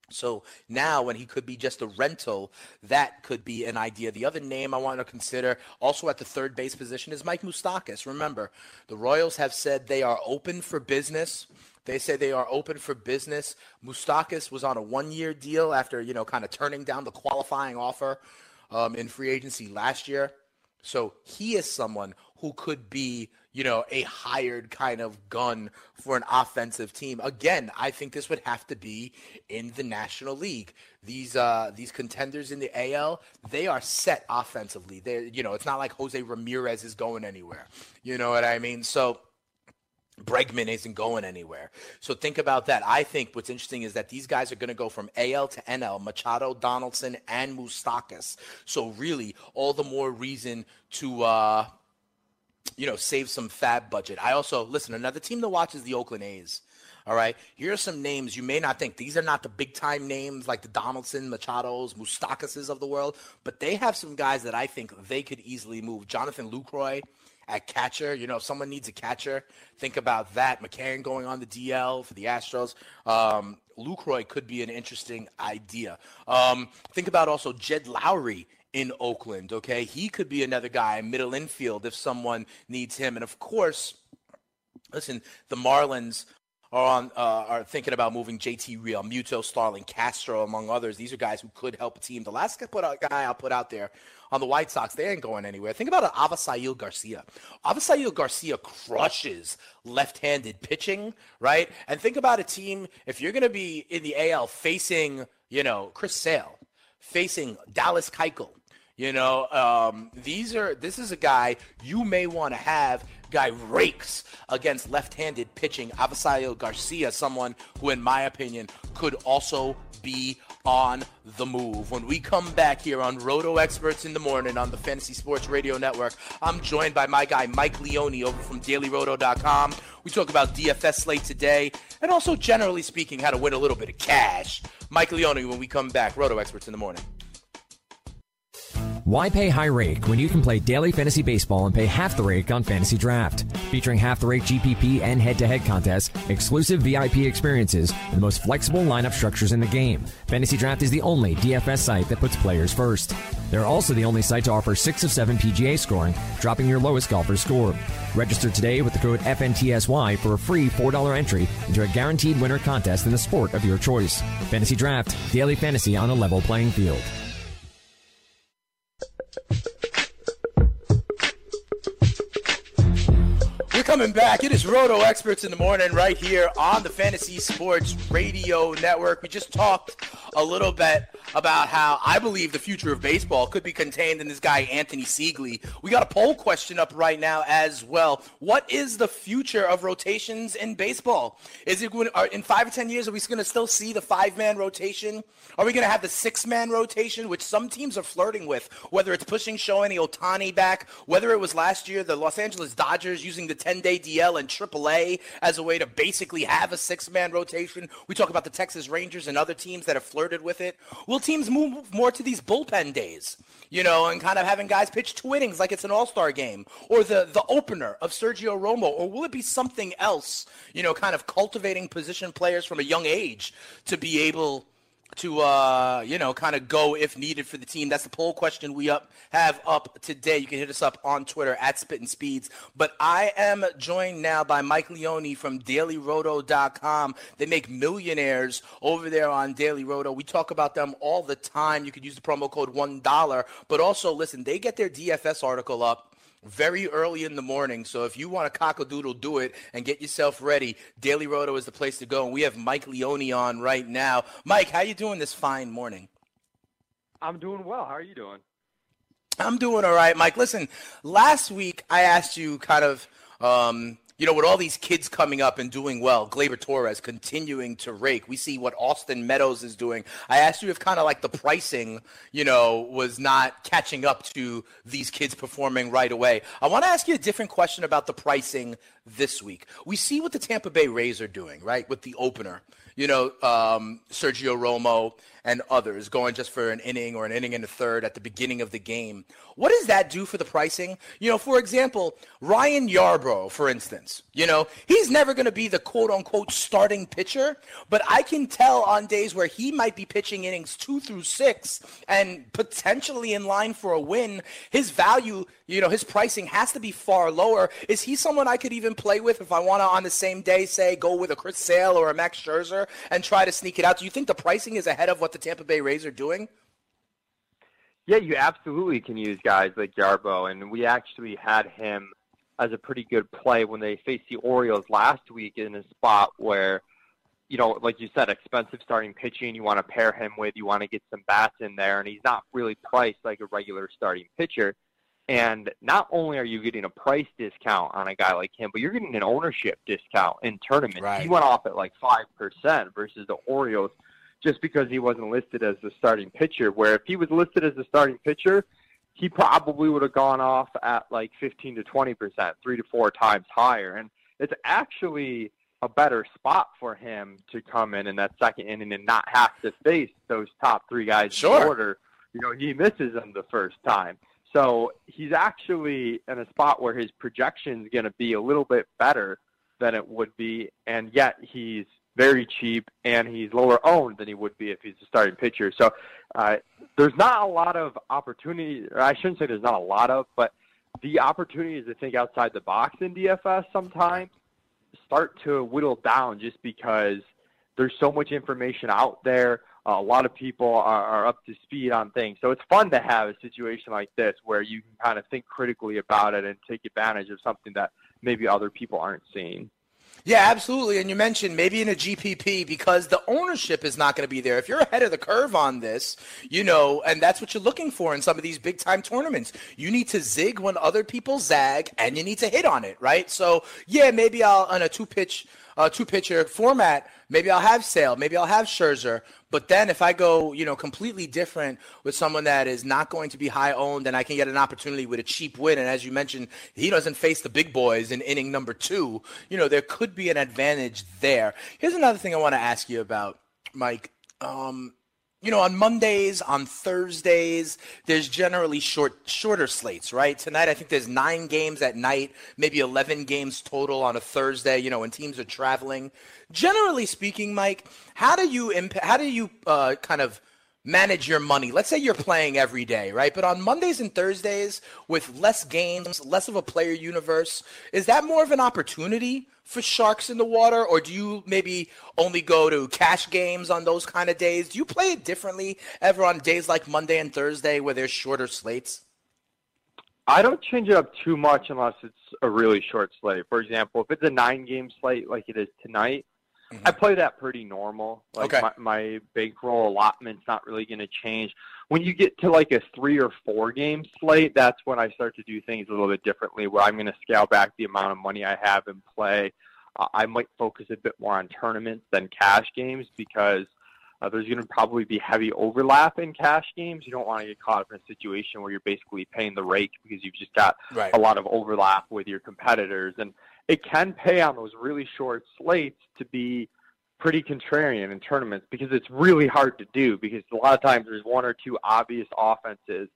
So now, when he could be just a rental, that could be an idea. The other name I want to consider, also at the third base position, is Mike Moustakas. Remember, the Royals have said they are open for business they say they are open for business. Moustakas was on a one-year deal after you know kind of turning down the qualifying offer um, in free agency last year. So he is someone who could be, you know, a hired kind of gun for an offensive team. Again, I think this would have to be in the National League. These uh these contenders in the AL, they are set offensively. They you know, it's not like Jose Ramirez is going anywhere. You know what I mean? So Bregman isn't going anywhere. So think about that. I think what's interesting is that these guys are going to go from AL to NL, Machado, Donaldson, and Moustakas. So really, all the more reason to, uh, you know, save some FAAB budget. I also, listen, another team to watch is the Oakland A's. All right. Here are some names you may not think. These are not the big time names like the Donaldson, Machados, Moustakases of the world, but they have some guys that I think they could easily move. Jonathan Lucroy, at catcher. You know, if someone needs a catcher, think about that. McCann going on the DL for the Astros. Um, Lucroy could be an interesting idea. Um, think about also Jed Lowrie in Oakland. Okay, he could be another guy, middle infield, if someone needs him. And of course, listen, the Marlins are on uh, are thinking about moving JT Realmuto, Starlin, Castro, among others. These are guys who could help a team. The last guy I'll put out there on the White Sox, they ain't going anywhere. Think about Avisail Garcia. Avisail Garcia crushes left-handed pitching, right? And think about a team if you're going to be in the AL facing, you know, Chris Sale, facing Dallas Keuchel. You know, um, these are this is a guy you may want to have guy rakes against left-handed pitching. Avisail Garcia, someone who, in my opinion, could also be on the move. When we come back here on Roto Experts in the Morning on the Fantasy Sports Radio Network, I'm joined by my guy Mike Leone over from DailyRoto.com. We talk about DFS slate today and also, generally speaking, how to win a little bit of cash. Mike Leone when we come back. Roto Experts in the Morning. Why pay high rake when you can play daily fantasy baseball and pay half the rake on Fantasy Draft? Featuring half the rake GPP and head to head contests, exclusive VIP experiences, and the most flexible lineup structures in the game. Fantasy Draft is the only DFS site that puts players first. They're also the only site to offer 6 of 7 PGA scoring, dropping your lowest golfer's score. Register today with the code FNTSY for a free $4 entry into a guaranteed winner contest in the sport of your choice. Fantasy Draft, daily fantasy on a level playing field. We're coming back. It is Roto Experts in the morning right here on the Fantasy Sports Radio Network. We just talked a little bit about how I believe the future of baseball could be contained in this guy, Anthony Seigler. We got a poll question up right now as well. What is the future of rotations in baseball? Is it going in five or 10 years, are we going to still see the five man rotation? Are we going to have the six man rotation, which some teams are flirting with, whether it's pushing Shohei Ohtani back, whether it was last year the Los Angeles Dodgers using the 10 day DL and AAA as a way to basically have a six man rotation? We talk about the Texas Rangers and other teams that have flirted with it. Will teams move more to these bullpen days? You know, and kind of having guys pitch two innings like it's an all-star game, or the the opener of Sergio Romo, or will it be something else? You know, kind of cultivating position players from a young age to be able to uh, you know kind of go if needed for the team. That's the poll question we up have up today. You can hit us up on Twitter at Spittin' Speeds. But I am joined now by Mike Leone from DailyRoto.com. They make millionaires over there on Daily Roto. We talk about them all the time. You could use the promo code one dollar. But also, listen, they get their DFS article up very early in the morning. So if you want to cock-a-doodle, do it and get yourself ready. Daily Roto is the place to go. And we have Mike Leone on right now. Mike, how you doing this fine morning? I'm doing well. How are you doing? I'm doing all right, Mike. Listen, last week I asked you kind of um, you know, with all these kids coming up and doing well, Gleyber Torres continuing to rake. We see what Austin Meadows is doing. I asked you if kind of like the pricing, you know, was not catching up to these kids performing right away. I want to ask you a different question about the pricing this week. We see what the Tampa Bay Rays are doing, right, with the opener. You know, um, Sergio Romo and others going just for an inning or an inning and a third at the beginning of the game. What does that do for the pricing? You know, for example, Ryan Yarbrough, for instance, you know, he's never going to be the quote unquote starting pitcher, but I can tell on days where he might be pitching innings two through six and potentially in line for a win, his value, you know, his pricing has to be far lower. Is he someone I could even play with if I want to on the same day, say, go with a Chris Sale or a Max Scherzer and try to sneak it out? Do you think the pricing is ahead of what the Tampa Bay Rays are doing? Yeah, you absolutely can use guys like Yarbrough, and we actually had him as a pretty good play when they faced the Orioles last week in a spot where, you know, like you said, expensive starting pitching. You want to pair him with, you want to get some bats in there, and he's not really priced like a regular starting pitcher. And not only are you getting a price discount on a guy like him, but you're getting an ownership discount in tournaments. Right. He went off at like five percent versus the Orioles just because he wasn't listed as the starting pitcher. Where if he was listed as the starting pitcher, he probably would have gone off at like 15 to 20 percent, three to four times higher. And it's actually a better spot for him to come in in that second inning and not have to face those top three guys Sure. in order. You know, he misses them the first time. So he's actually in a spot where his projection is going to be a little bit better than it would be, and yet he's very cheap and he's lower owned than he would be if he's a starting pitcher. So uh, there's not a lot of opportunity. Or I shouldn't say there's not a lot of, but the opportunities to think outside the box in DFS sometimes start to whittle down just because there's so much information out there. A lot of people are, are up to speed on things. So it's fun to have a situation like this where you can kind of think critically about it and take advantage of something that maybe other people aren't seeing. Yeah, absolutely. And you mentioned maybe in a GPP because the ownership is not going to be there. If you're ahead of the curve on this, you know, and that's what you're looking for in some of these big time tournaments. You need to zig when other people zag and you need to hit on it, right? So, yeah, maybe I'll on a two pitch uh, two pitcher format, maybe I'll have Sale, maybe I'll have Scherzer. But then if I go, you know, completely different with someone that is not going to be high owned and I can get an opportunity with a cheap win, and as you mentioned, he doesn't face the big boys in inning number two, you know, there could be an advantage there. Here's another thing I want to ask you about, Mike. Um, you know, on Mondays, on Thursdays, there's generally short, shorter slates, right? Tonight, I think there's nine games at night, maybe 11 games total on a Thursday. You know, when teams are traveling. Generally speaking, Mike, how do you imp- how do you uh, kind of manage your money? Let's say you're playing every day, right? But on Mondays and Thursdays, with less games, less of a player universe, is that more of an opportunity for sharks in the water, or do you maybe only go to cash games on those kind of days? Do you play it differently ever on days like Monday and Thursday where there's shorter slates? I don't change it up too much unless it's a really short slate. For example, if it's a nine game slate like it is tonight, I play that pretty normal. Like Okay. my, my bankroll allotment's not really going to change. When you get to like a three or four game slate, that's when I start to do things a little bit differently. Where I'm going to scale back the amount of money I have in play. Uh, I might focus a bit more on tournaments than cash games because uh, there's going to probably be heavy overlap in cash games. You don't want to get caught up in a situation where you're basically paying the rake because you've just got Right. a lot of overlap with your competitors. And it can pay on those really short slates to be pretty contrarian in tournaments because it's really hard to do because a lot of times there's one or two obvious offenses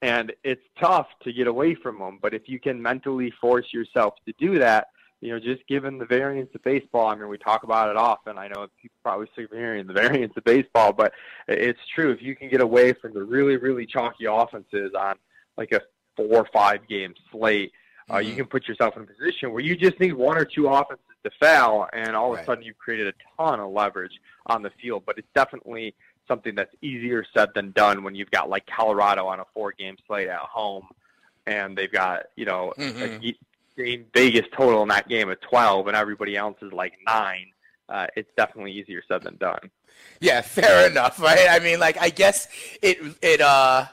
and it's tough to get away from them. But if you can mentally force yourself to do that, you know, just given the variance of baseball, I mean, we talk about it often. I know people probably sick of hearing the variance of baseball, but it's true. If you can get away from the really, really chalky offenses on like a four or five game slate, uh, you can put yourself in a position where you just need one or two offenses to fail, and all of a sudden you've created a ton of leverage on the field. But it's definitely something that's easier said than done when you've got like Colorado on a four game slate at home, and they've got you know Mhm. a game Vegas total in that game of twelve, and everybody else is like nine. Uh, it's definitely easier said than done. Yeah, fair enough, right? I mean, like, I guess it it uh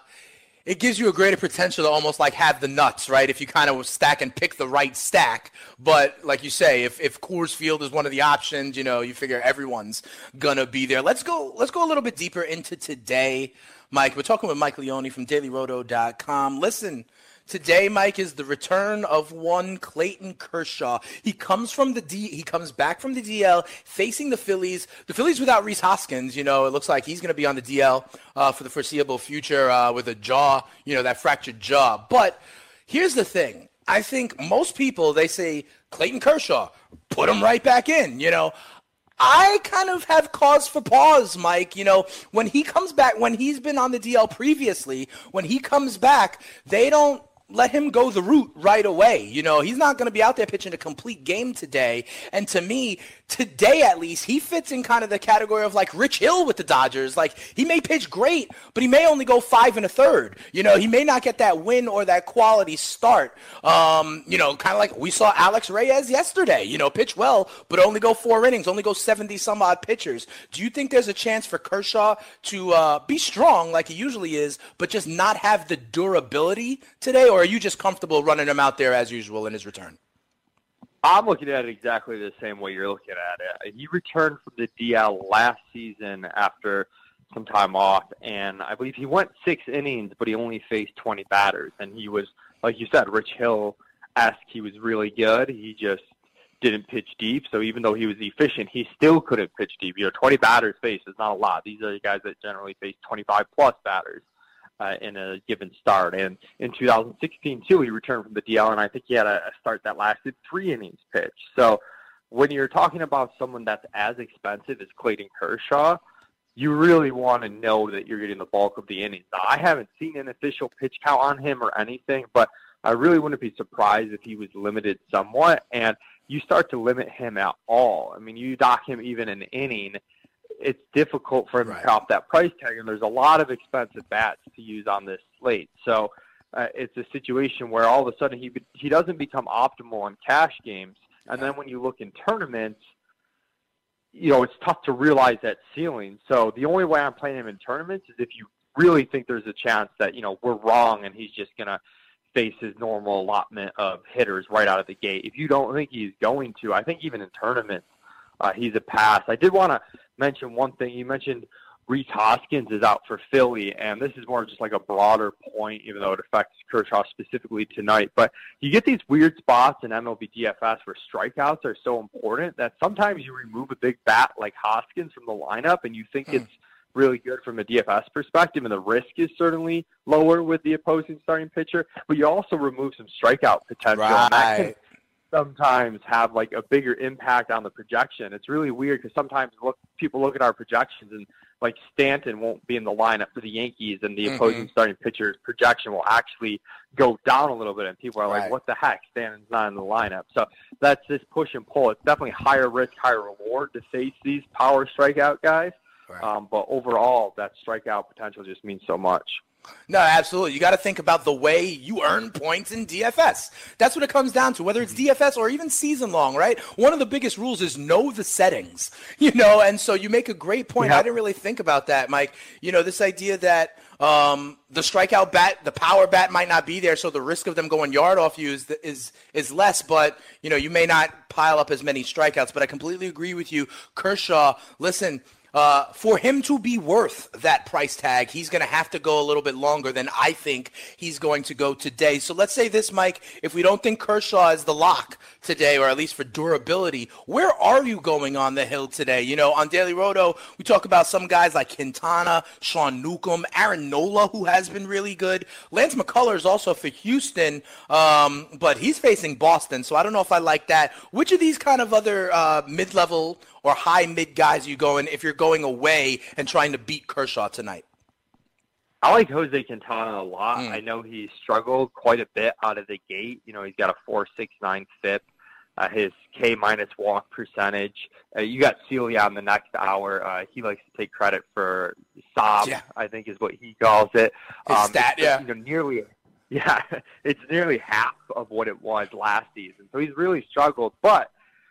it gives you a greater potential to almost like have the nuts, right? If you kind of stack and pick the right stack. But like you say, if if Coors Field is one of the options, you know, you figure everyone's gonna be there. Let's go. Let's go a little bit deeper into today, Mike. We're talking with Mike Leone from DailyRoto.com. Listen. Today, Mike, is the return of one Clayton Kershaw. He comes from the D. He comes back from the DL, facing the Phillies. The Phillies without Rhys Hoskins. You know, it looks like he's going to be on the DL uh, for the foreseeable future uh, with a jaw. You know, that fractured jaw. But here's the thing. I think most people they say Clayton Kershaw, put him right back in. You know, I kind of have cause for pause, Mike. You know, when he comes back, when he's been on the DL previously, when he comes back, they don't let him go the route right away. You know, he's not going to be out there pitching a complete game today. And to me, today at least, he fits in kind of the category of like Rich Hill with the Dodgers. Like he may pitch great, but he may only go five and a third. You know, he may not get that win or that quality start. Um, you know, kind of like we saw Alex Reyes yesterday. You know, pitch well, but only go four innings, only go seventy some odd pitchers. Do you think there's a chance for Kershaw to uh, be strong like he usually is, but just not have the durability today? Or or are you just comfortable running him out there as usual in his return? I'm looking at it exactly the same way you're looking at it. He returned from the DL last season after some time off, and I believe he went six innings, but he only faced 20 batters, and he was, like you said, Rich Hill asked he was really good. He just didn't pitch deep, so even though he was efficient, he still couldn't pitch deep. You know, 20 batters faced is not a lot. These are the guys that generally face 25 plus batters uh, in a given start. And in 2016 too, he returned from the DL, and I think he had a, start that lasted three innings pitched. So when you're talking about someone that's as expensive as Clayton Kershaw, you really want to know that you're getting the bulk of the innings. Now, I haven't seen an official pitch count on him or anything, but I really wouldn't be surprised if he was limited somewhat. And you start to limit him at all. I mean, you dock him even an inning, it's difficult for him right. to top that price tag, and there's a lot of expensive bats to use on this slate. So uh, it's a situation where all of a sudden he he doesn't become optimal in cash games, and then when you look in tournaments, you know it's tough to realize that ceiling. So the only way I'm playing him in tournaments is if you really think there's a chance that you know we're wrong and he's just gonna face his normal allotment of hitters right out of the gate. If you don't think he's going to, I think even in tournaments uh, he's a pass. I did want to mention one thing. You mentioned Rhys Hoskins is out for Philly, and this is more just like a broader point, even though it affects Kershaw specifically tonight. But you get these weird spots in MLB DFS where strikeouts are so important that sometimes you remove a big bat like Hoskins from the lineup, and you think hmm. it's really good from a DFS perspective, and the risk is certainly lower with the opposing starting pitcher. But you also remove some strikeout potential. Right sometimes have like a bigger impact on the projection. It's really weird because sometimes look people look at our projections and like Stanton won't be in the lineup for the Yankees, and the mm-hmm. opposing starting pitcher's projection will actually go down a little bit, and people are right. like, "What the heck? Stanton's not in the lineup." So that's this push and pull. It's definitely higher risk, higher reward to face these power strikeout guys. Right. Um, but overall, that strikeout potential just means so much. No, absolutely. You got to think about the way you earn points in DFS. That's what it comes down to, whether it's DFS or even season long, right? One of the biggest rules is know the settings, you know, and so you make a great point. I didn't really think about that, Mike. You know, this idea that um, the strikeout bat, the power bat might not be there, so the risk of them going yard off you is, is, is less, but, you know, you may not pile up as many strikeouts. But I completely agree with you. Kershaw, listen – uh, for him to be worth that price tag, he's going to have to go a little bit longer than I think he's going to go today. So let's say this, Mike, if we don't think Kershaw is the lock today, or at least for durability, where are you going on the hill today? You know, on Daily Roto, we talk about some guys like Quintana, Sean Newcomb, Aaron Nola, who has been really good. Lance McCullers also for Houston, um, but he's facing Boston, so I don't know if I like that. Which of these kind of other uh, mid-level or high mid guys you going if you're going away and trying to beat Kershaw tonight? I like Jose Quintana a lot. Mm. I know he struggled quite a bit out of the gate. You know, he's got a four six nine FIP. Uh, his K minus walk percentage. Uh, you got Ciely on the next hour. Uh, he likes to take credit for sob. Yeah. I think is what he calls it. His um, stat, yeah. You know, nearly. Yeah, it's nearly half of what it was last season. So he's really struggled, but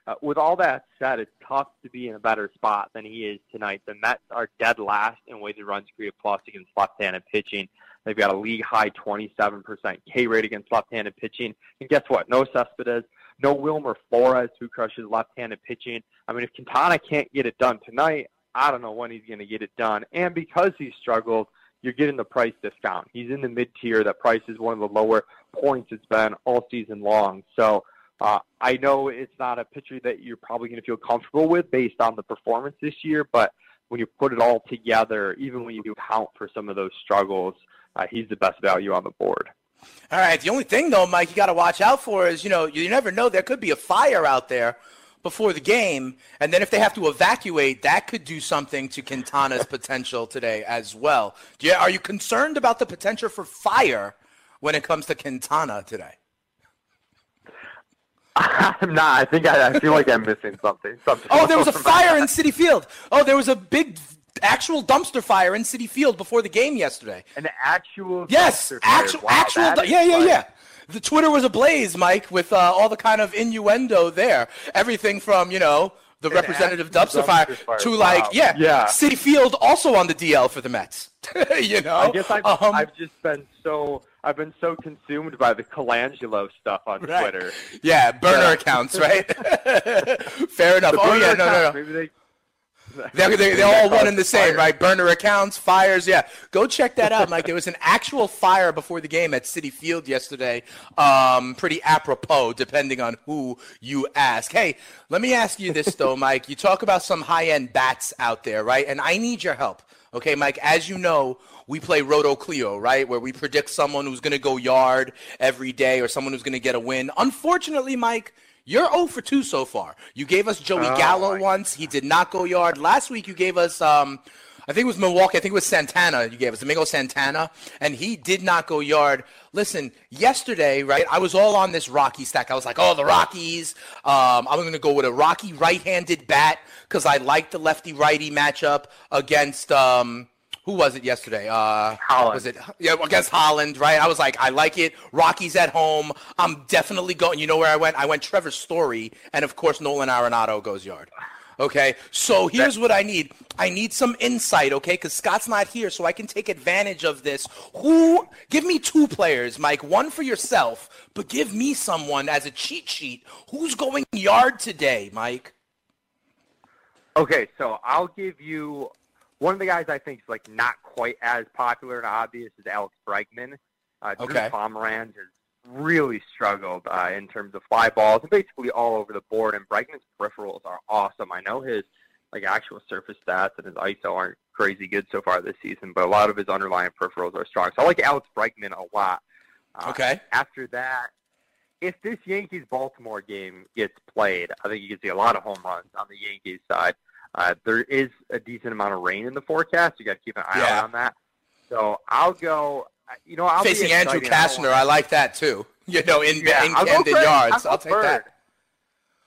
uh, with all that said, it's tough to be in a better spot than he is tonight. The Mets are dead last in weighted runs created plus against left-handed pitching. They've got a league high 27% K rate against left-handed pitching. And guess what? No Cespedes, no Wilmer Flores, who crushes left-handed pitching. I mean, if Quintana can't get it done tonight, I don't know when he's going to get it done. And because he struggled, you're getting the price discount. He's in the mid tier. That price is one of the lower points it's been all season long. So uh, I know it's not a pitcher that you're probably going to feel comfortable with based on the performance this year, but when you put it all together, even when you do account for some of those struggles, uh, he's the best value on the board. All right. The only thing, though, Mike, you got to watch out for is, you know, you never know. There could be a fire out there before the game, and then if they have to evacuate, that could do something to Quintana's potential today as well. You, are you concerned about the potential for fire when it comes to Quintana today? I'm not. I think I, I feel like I'm missing something. something oh, there was a fire in Citi Field. Oh, there was a big actual dumpster fire in Citi Field before the game yesterday. An actual yes, actual wow, actual yeah yeah yeah. The Twitter was ablaze, Mike, with uh, all the kind of innuendo there. Everything from you know the representative dumpster, dumpster fire, fire, to wow. like yeah yeah Citi Field also on the DL for the Mets. you know, I guess I've, um, I've just been so I've been so consumed by the Colangelo stuff on right. Twitter. Yeah, burner yeah. accounts, right? Fair enough. Oh yeah, no, no, no. Maybe they they're, they're, they're all one and the same, right? Burner accounts, fires. Yeah, go check that out, Mike. There was an actual fire before the game at Citi Field yesterday. Um, pretty apropos, depending on who you ask. Hey, let me ask you this though, Mike. You talk about some high-end bats out there, right? And I need your help. Okay, Mike. As you know, we play Roto Cleo, right? Where we predict someone who's going to go yard every day or someone who's going to get a win. Unfortunately, Mike you're 0 for 2 so far. You gave us Joey oh, Gallo once. He did not go yard. Last week you gave us um, I think it was Milwaukee. I think it was Santana. You gave us Domingo Santana, and he did not go yard. Listen, yesterday, right? I was all on this Rocky stack. I was like, oh, the Rockies. Um, I'm going to go with a Rocky right-handed bat because I like the lefty-righty matchup against. Um, who was it yesterday? Uh, Holland. Was it yeah against Holland? Right. I was like, I like it. Rockies at home. I'm definitely going. You know where I went? I went Trevor Story, and of course Nolan Arenado goes yard. Okay, so here's what I need. I need some insight, okay? Because Scott's not here, so I can take advantage of this. Who? Give me two players, Mike. One for yourself, but give me someone as a cheat sheet. Who's going yard today, Mike? Okay, so I'll give you one of the guys I think is like not quite as popular and obvious is Alex Bregman. Uh, Drew okay. Pomeranz has really struggled uh, in terms of fly balls and basically all over the board. And Bregman's peripherals are awesome. I know his like actual surface stats and his ISO aren't crazy good so far this season, but a lot of his underlying peripherals are strong. So I like Alex Bregman a lot. Uh, okay. After that, if this Yankees Baltimore game gets played, I think you can see a lot of home runs on the Yankees side. Uh, there is a decent amount of rain in the forecast. You got to keep an eye yeah. out on that. So I'll go. You know, I'll facing Andrew Cashner. I like that too. You know, in yeah, in Camden Yards. I'll, I'll take Bird. that.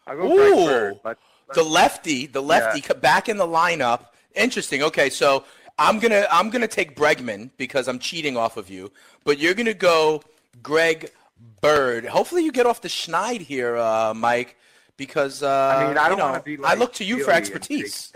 I'll go Ooh, Bird, but, but, the lefty, the lefty yeah. back in the lineup. Interesting. Okay, so I'm gonna I'm gonna take Bregman because I'm cheating off of you, but you're gonna go Greg Bird. Hopefully, you get off the schneid here, uh, Mike because uh, I mean I don't want to be. Like I look to you for expertise.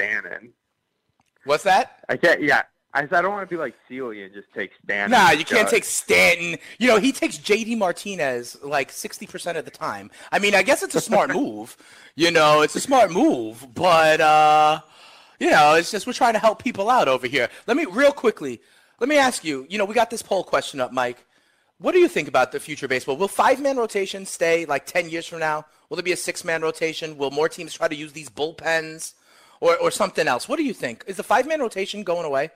What's that? I can't. Yeah, I said I don't want to be like Ciely and just take Stanton. Nah, you can't take Stanton. You know, he takes JD Martinez like 60% of the time. I mean, I guess it's a smart move. You know, it's a smart move, but uh, you know, it's just we're trying to help people out over here. Let me real quickly. Let me ask you. You know, we got this poll question up, Mike. What do you think about the future of baseball? Will five-man rotation stay like 10 years from now? Will there be a six-man rotation? Will more teams try to use these bullpens or, or something else? What do you think? Is the five-man rotation going away?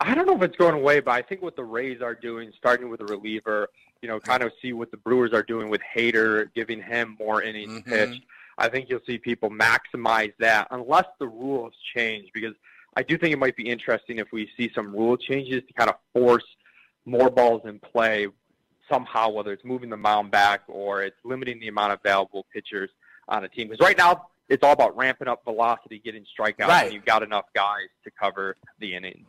I don't know if it's going away, but I think what the Rays are doing, starting with a reliever, you know, kind of see what the Brewers are doing with Hader, giving him more innings mm-hmm. pitched. I think you'll see people maximize that unless the rules change because I do think it might be interesting if we see some rule changes to kind of force more balls in play somehow, whether it's moving the mound back or it's limiting the amount of valuable pitchers on a team. Because right now, it's all about ramping up velocity, getting strikeouts, right. and you've got enough guys to cover the innings.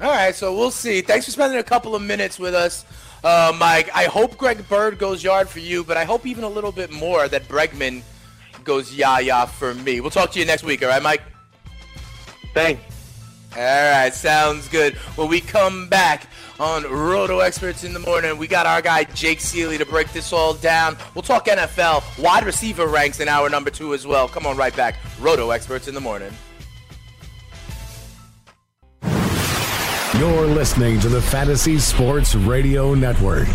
All right, so we'll see. Thanks for spending a couple of minutes with us, uh, Mike. I hope Greg Bird goes yard for you, but I hope even a little bit more that Bregman goes yah yah for me. We'll talk to you next week, all right, Mike? Thanks. All right, sounds good. When we come back on Roto Experts in the morning, we got our guy Jake Ciely to break this all down. We'll talk NFL, wide receiver ranks in hour number two as well. Come on, right back. Roto Experts in the morning. You're listening to the Fantasy Sports Radio Network.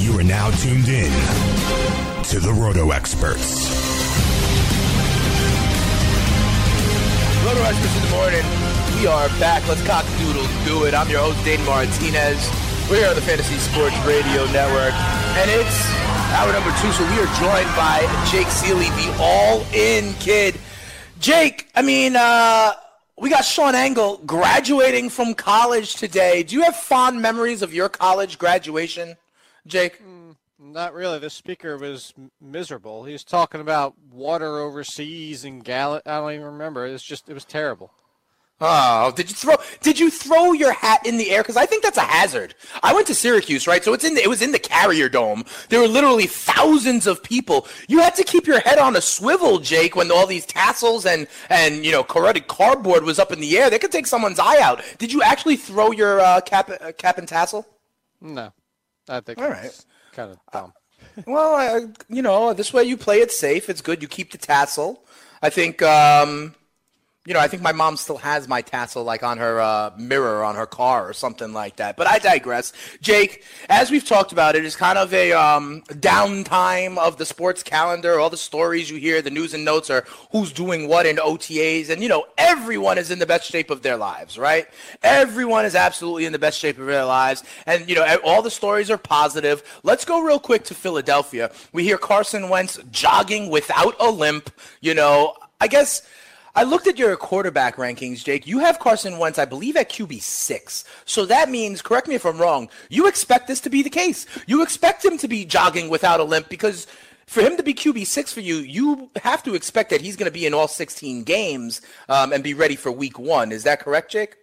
You are now tuned in to the Roto Experts. Roto Experts in the morning. We are back. Let's cock doodle do it. I'm your host, Dane Martinez. We're on the Fantasy Sports Radio Network, and it's hour number two. So we are joined by Jake Ciely, the all-in kid. Jake, I mean, uh, we got Sean Engel graduating from college today. Do you have fond memories of your college graduation, Jake? Not really. The speaker was miserable. He was talking about water overseas and gallon. I don't even remember. It was just, it was terrible. Oh, did you throw? Did you throw your hat in the air? Because I think that's a hazard. I went to Syracuse, right? So it's in. The, it was in the Carrier Dome. There were literally thousands of people. You had to keep your head on a swivel, Jake, when all these tassels and and you know corroded cardboard was up in the air. They could take someone's eye out. Did you actually throw your uh, cap uh, cap and tassel? No, I think. All right. Kind of dumb. well, I, you know, this way you play it safe. It's good. You keep the tassel. I think. Um, you know, I think my mom still has my tassel like on her uh, mirror on her car or something like that. But I digress. Jake, as we've talked about, it is kind of a um, downtime of the sports calendar. All the stories you hear, the news and notes are who's doing what in OTAs. And, you know, everyone is in the best shape of their lives, right? Everyone is absolutely in the best shape of their lives. And, you know, all the stories are positive. Let's go real quick to Philadelphia. We hear Carson Wentz jogging without a limp. You know, I guess I looked at your quarterback rankings, Jake. You have Carson Wentz, I believe, at QB six. So that means, correct me if I'm wrong, you expect this to be the case. You expect him to be jogging without a limp because for him to be QB six for you, you have to expect that he's going to be in all 16 games um, and be ready for Week One. Is that correct, Jake?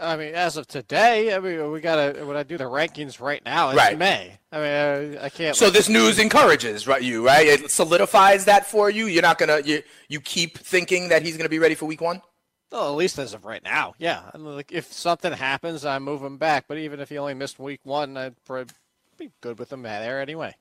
I mean, as of today, I mean, we gotta when I do the rankings right now, it's right. May. I mean, I, I can't. So this news encourages right you, right? It solidifies that for you. You're not gonna you you keep thinking that he's gonna be ready for week one. Well, at least as of right now, yeah. I mean, like if something happens, I move him back. But even if he only missed week one, I'd probably be good with him there anyway.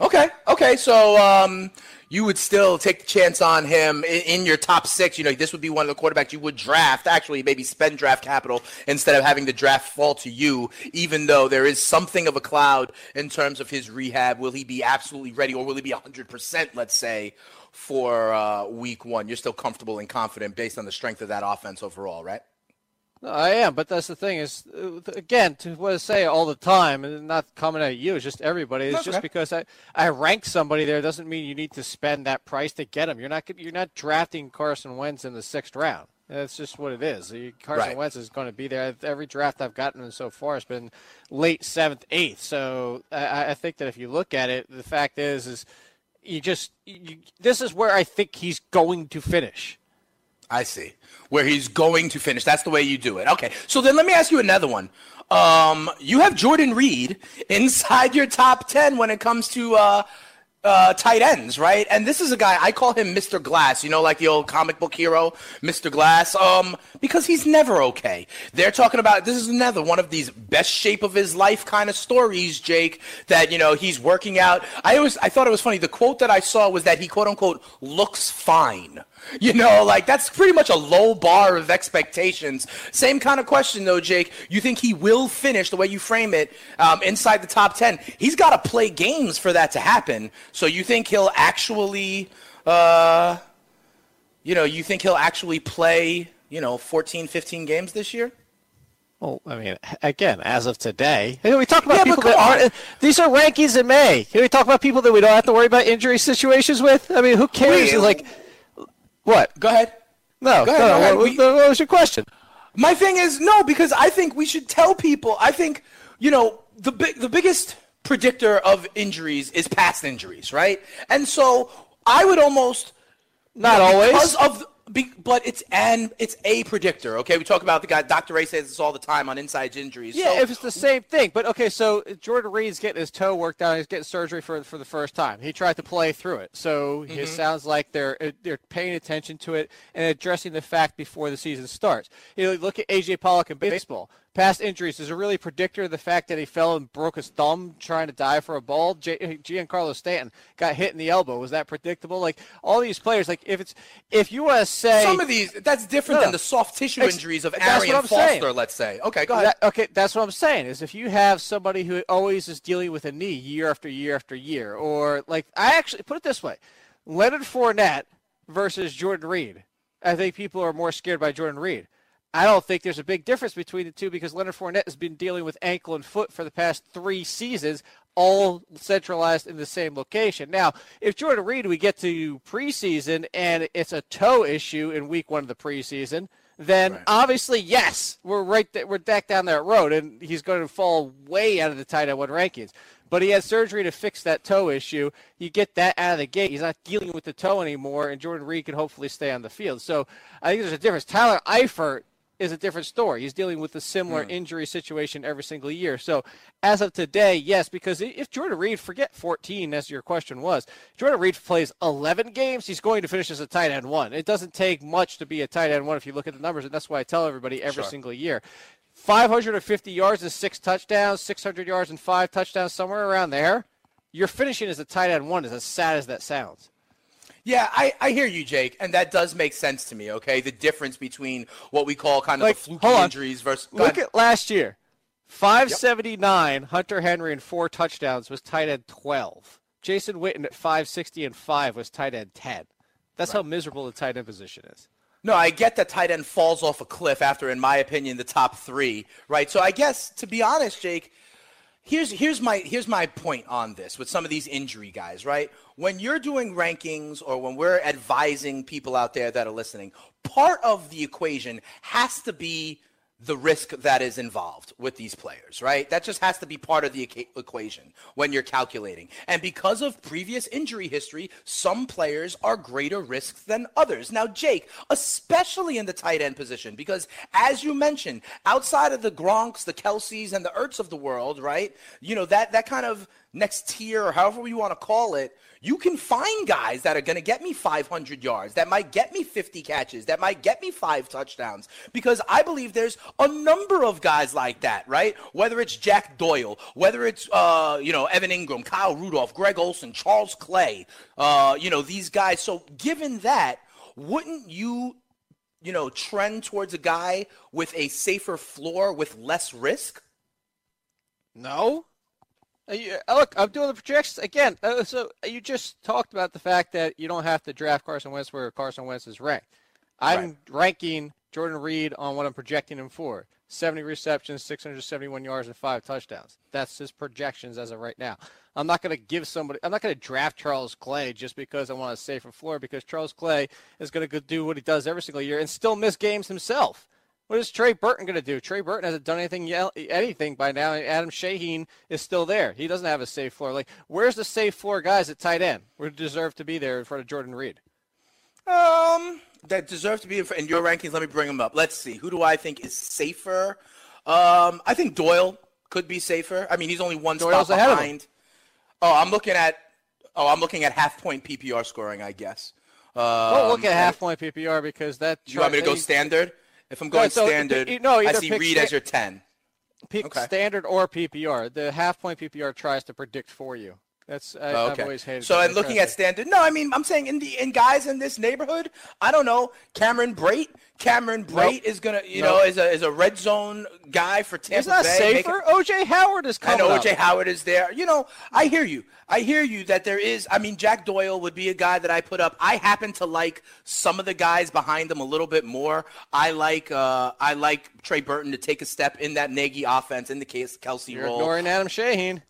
Okay, okay. So um, you would still take the chance on him in, in, your top six. You know, this would be one of the quarterbacks you would draft. Actually, maybe spend draft capital instead of having the draft fall to you. Even though there is something of a cloud in terms of his rehab, will he be absolutely ready, or will he be hundred percent? Let's say for uh, week one, you're still comfortable and confident based on the strength of that offense overall, right? No, I am, but that's the thing is, uh, again, to what I say all the time, and not coming at you, it's just everybody. It's okay. just because I, I rank somebody there doesn't mean you need to spend that price to get him. You're not you're not drafting Carson Wentz in the sixth round. That's just what it is. Carson right. Wentz is going to be there. Every draft I've gotten him so far has been late seventh, eighth. So I, I think that if you look at it, the fact is, is you just you, this is where I think he's going to finish. I see. Where he's going to finish. That's the way you do it. Okay. So then let me ask you another one. Um, you have Jordan Reed inside your top 10 when it comes to uh, uh, tight ends, right? And this is a guy I call him Mr. Glass, you know, like the old comic book hero, Mr. Glass, um, because he's never okay. They're talking about this is another one of these best shape of his life kind of stories, Jake. That you know he's working out. I always I thought it was funny. The quote that I saw was that he quote unquote looks fine. You know, like that's pretty much a low bar of expectations. Same kind of question though, Jake. You think he will finish the way you frame it um, inside the top ten? He's got to play games for that to happen. So you think he'll actually, uh, you know, you think he'll actually play, you know, 14, 15 games this year? Well, I mean, again, as of today, we talk about yeah, people that aren't. These are rankings in May. Can we talk about people that we don't have to worry about injury situations with? I mean, who cares? Wait, like, what? Go ahead. No, go ahead. No, go ahead. What, what, was your question? My thing is no, because I think we should tell people. I think you know the big, the biggest predictor of injuries is past injuries, right? And so I would almost not always because of be, but it's an it's a predictor. Okay, we talk about the guy. Dr. Ray says this all the time on inside injuries. Yeah, so, if it's the same thing. But okay, so Jordan Reed's getting his toe worked out. He's getting surgery for for the first time. He tried to play through it, so mm-hmm. it sounds like they're they're paying attention to it and addressing the fact before the season starts. You know, look at AJ Pollock in baseball past injuries is a really predictor of the fact that he fell and broke his thumb trying to dive for a ball. J- Giancarlo Stanton got hit in the elbow. Was that predictable? Like all these players, like if it's if you want to say some of these, that's different no, than the soft tissue injuries of Arian Foster. Saying. Let's say. Okay, go ahead. That, okay, that's what I'm saying. Is if you have somebody who always is dealing with a knee year after year after year, or like I actually put it this way, Leonard Fournette versus Jordan Reed. I think people are more scared by Jordan Reed. I don't think there's a big difference between the two because Leonard Fournette has been dealing with ankle and foot for the past three seasons. all centralized in the same location. Now, if Jordan Reed, we get to preseason and it's a toe issue in week one of the preseason, then right. obviously, yes, we're right. Th- we're back down that road, and he's going to fall way out of the tight end one rankings. But he had surgery to fix that toe issue. You get that out of the gate. He's not dealing with the toe anymore, and Jordan Reed can hopefully stay on the field. So I think there's a difference. Tyler Eifert is a different story. He's dealing with a similar mm. injury situation every single year. So, as of today, yes, because if Jordan Reed, forget 14 as your question was, Jordan Reed plays 11 games, he's going to finish as a tight end one. It doesn't take much to be a tight end one if you look at the numbers, and that's why I tell everybody every sure. single year. 550 yards and six touchdowns, 600 yards and five touchdowns, somewhere around there. You're finishing as a tight end one, as sad as that sounds. Yeah, I, I hear you, Jake, and that does make sense to me. Okay, the difference between what we call kind of like, the fluky injuries versus. Look at last year, five seventy nine. Yep. Hunter Henry and four touchdowns was tight end twelve. Jason Witten at five sixty and five was tight end ten. That's right. how miserable the tight end position is. No, I get that tight end falls off a cliff after, in my opinion, the top three, right? So I guess, to be honest, Jake, here's here's my here's my point on this with some of these injury guys, right? When you're doing rankings or when we're advising people out there that are listening, part of the equation has to be the risk that is involved with these players, right? That just has to be part of the equation when you're calculating. And because of previous injury history, some players are greater risks than others. Now, Jake, especially in the tight end position, because as you mentioned, outside of the Gronks, the Kelces, and the Ertz of the world, right? You know, that, that kind of next tier, or however you want to call it, you can find guys that are going to get me 500 yards, that might get me 50 catches, that might get me five touchdowns. Because I believe there's a number of guys like that, right? Whether it's Jack Doyle, whether it's, uh, you know, Evan Engram, Kyle Rudolph, Greg Olsen, Charles Clay, uh, you know, these guys. So given that, wouldn't you you know, trend towards a guy with a safer floor with less risk? No. Uh, look, I'm doing the projections again. Uh, so you just talked about the fact that you don't have to draft Carson Wentz where Carson Wentz is ranked. I'm right. ranking Jordan Reed on what I'm projecting him for: 70 receptions, 671 yards, and five touchdowns. That's his projections as of right now. I'm not going to give somebody. I'm not going to draft Charles Clay just because I want a safer floor because Charles Clay is going to do what he does every single year and still miss games himself. What is Trey Burton going to do? Trey Burton hasn't done anything anything by now. Adam Shaheen is still there. He doesn't have a safe floor. Like, where's the safe floor guys at tight end who deserve to be there in front of Jordan Reed? Um, that deserve to be in, in your rankings. Let me bring them up. Let's see. Who do I think is safer? Um, I think Doyle could be safer. I mean, he's only one Doyle's spot behind. Oh, I'm looking at. Oh, I'm looking at half point PPR scoring. I guess. Um, well, look at half point PPR because that. you want me to go standard? If I'm going so standard, no, I see Reed sta- as your 10. Pick okay. standard or PPR. The half point PPR tries to predict for you. That's I, oh, okay. I've always hated. So, and looking at standard, no, I mean, I'm saying in the in guys in this neighborhood, I don't know. Cameron Brate, Cameron Brate nope. is gonna, you nope. know, is a is a red zone guy for Tampa He's not Bay. safer. OJ Howard is coming. I know OJ. Howard is there. You know, I hear you. I hear you that there is. I mean, Jack Doyle would be a guy that I put up. I happen to like some of the guys behind him a little bit more. I like uh, I like Trey Burton to take a step in that Nagy offense in the case Kelce You're role. Ignoring Adam Shaheen.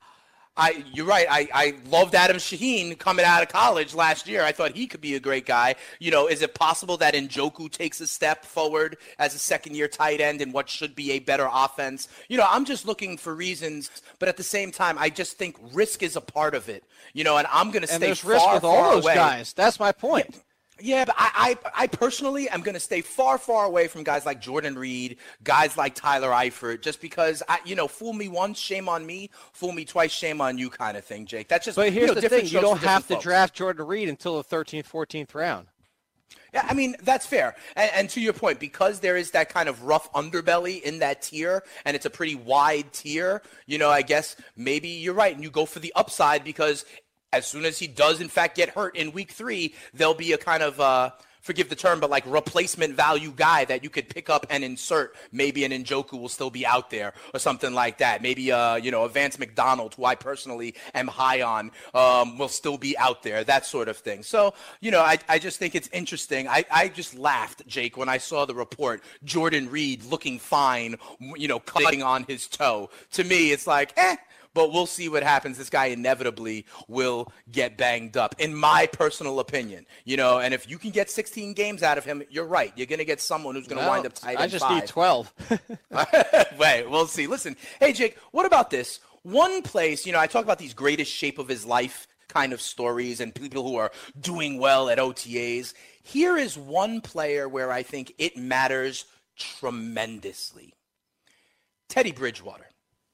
I, you're right. I, I loved Adam Shaheen coming out of college last year. I thought he could be a great guy. You know, is it possible that Njoku takes a step forward as a second year tight end in what should be a better offense? You know, I'm just looking for reasons, but at the same time, I just think risk is a part of it. You know, and I'm going to stay far, risk with all those away. guys. That's my point. Yeah. Yeah, but I, I, I personally am going to stay far, far away from guys like Jordan Reed, guys like Tyler Eifert, just because I, you know, fool me once, shame on me. Fool me twice, shame on you, kind of thing, Jake. That's just. But here's you know, the thing: you don't have to folks. draft Jordan Reed until the 13th, 14th round. Yeah, I mean that's fair. And, and, to your point, because there is that kind of rough underbelly in that tier, and it's a pretty wide tier. You know, I guess maybe you're right, and you go for the upside because as soon as he does in fact get hurt in week three, there'll be a kind of uh, forgive the term, but like replacement value guy that you could pick up and insert. Maybe an Njoku will still be out there or something like that. Maybe uh, you know, a Vance McDonald, who I personally am high on, um, will still be out there. That sort of thing. So you know, I, I just think it's interesting. I, I just laughed, Jake, when I saw the report. Jordan Reed looking fine, you know, cutting on his toe. To me, it's like, eh but we'll see what happens. This guy inevitably will get banged up, in my personal opinion. You know, and if you can get 16 games out of him, you're right. You're going to get someone who's going to wind up tight. I just five. need 12. Wait, we'll see. Listen, hey Jake, what about this? One place, you know, I talk about these greatest shape of his life kind of stories and people who are doing well at OTAs. Here is one player where I think it matters tremendously. Teddy Bridgewater.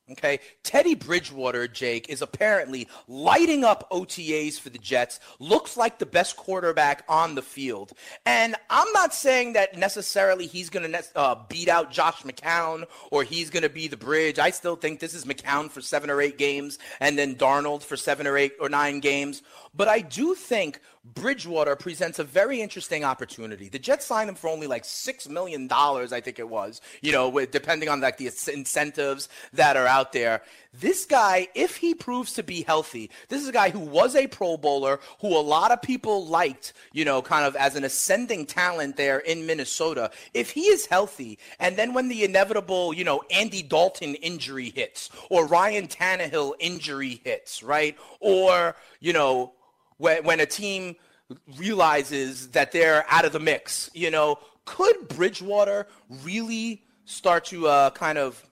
Okay. Teddy Bridgewater, Jake, is apparently lighting up OTAs for the Jets. Looks like the best quarterback on the field. And I'm not saying that necessarily he's going to uh, beat out Josh McCown or he's going to be the bridge. I still think this is McCown for seven or eight games and then Darnold for seven or eight or nine games. But I do think Bridgewater presents a very interesting opportunity. The Jets signed him for only like six million dollars, I think it was. You know, with, depending on like the incentives that are out there. This guy, if he proves to be healthy, this is a guy who was a Pro Bowler, who a lot of people liked, you know, kind of as an ascending talent there in Minnesota. If he is healthy, and then when the inevitable, you know, Andy Dalton injury hits, or Ryan Tannehill injury hits, right, or you know when, when a team realizes that they're out of the mix. You know, could Bridgewater really start to uh, kind of,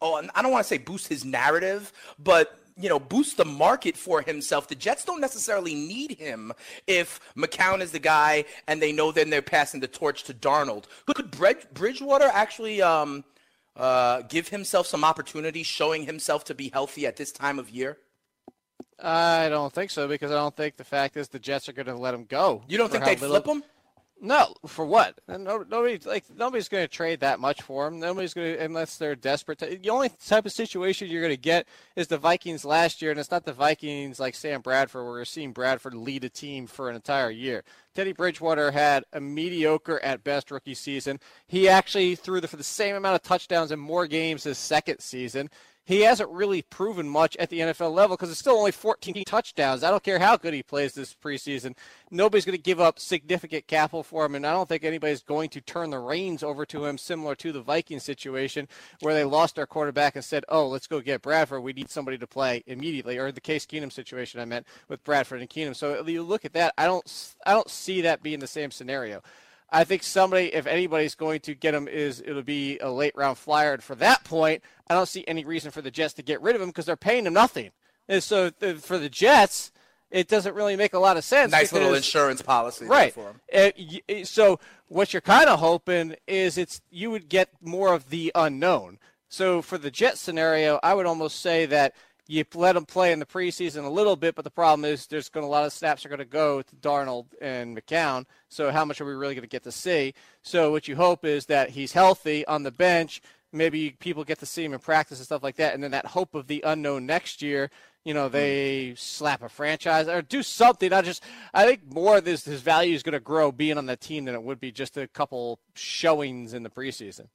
oh, I don't want to say boost his narrative, but you know, boost the market for himself. The Jets don't necessarily need him if McCown is the guy and they know then they're passing the torch to Darnold. Could Bridgewater actually um, uh, give himself some opportunity, showing himself to be healthy at this time of year? I don't think so because I don't think the fact is the Jets are going to let him go. You don't think they'd little... flip him? No, for what? No, nobody like nobody's going to trade that much for him. Nobody's going to unless they're desperate. To, the only type of situation you're going to get is the Vikings last year, and it's not the Vikings like Sam Bradford, where we're seeing Bradford lead a team for an entire year. Teddy Bridgewater had a mediocre at best rookie season. He actually threw the, for the same amount of touchdowns in more games his second season he hasn't really proven much at the NFL level because it's still only 14 touchdowns. I don't care how good he plays this preseason. Nobody's going to give up significant capital for him, and I don't think anybody's going to turn the reins over to him, similar to the Vikings situation where they lost their quarterback and said, "Oh, let's go get Bradford. We need somebody to play immediately." Or the Case Keenum situation I meant with Bradford and Keenum. So you look at that, I don't, I don't see that being the same scenario. I think somebody, if anybody's going to get him, is it'll be a late round flyer. And for that point, I don't see any reason for the Jets to get rid of him because they're paying him nothing. And so for the Jets, it doesn't really make a lot of sense. Nice little insurance policy, right? For him. Uh, it, so what you're kind of hoping is it's you would get more of the unknown. So for the Jet scenario, I would almost say that you let them play in the preseason a little bit, but the problem is there's going to, a lot of snaps are going to go to Darnold and McCown. So how much are we really going to get to see? So what you hope is that he's healthy on the bench. Maybe people get to see him in practice and stuff like that, and then that hope of the unknown next year. You know, they slap a franchise or do something. I just, I think more of this his value is going to grow being on the team than it would be just a couple showings in the preseason.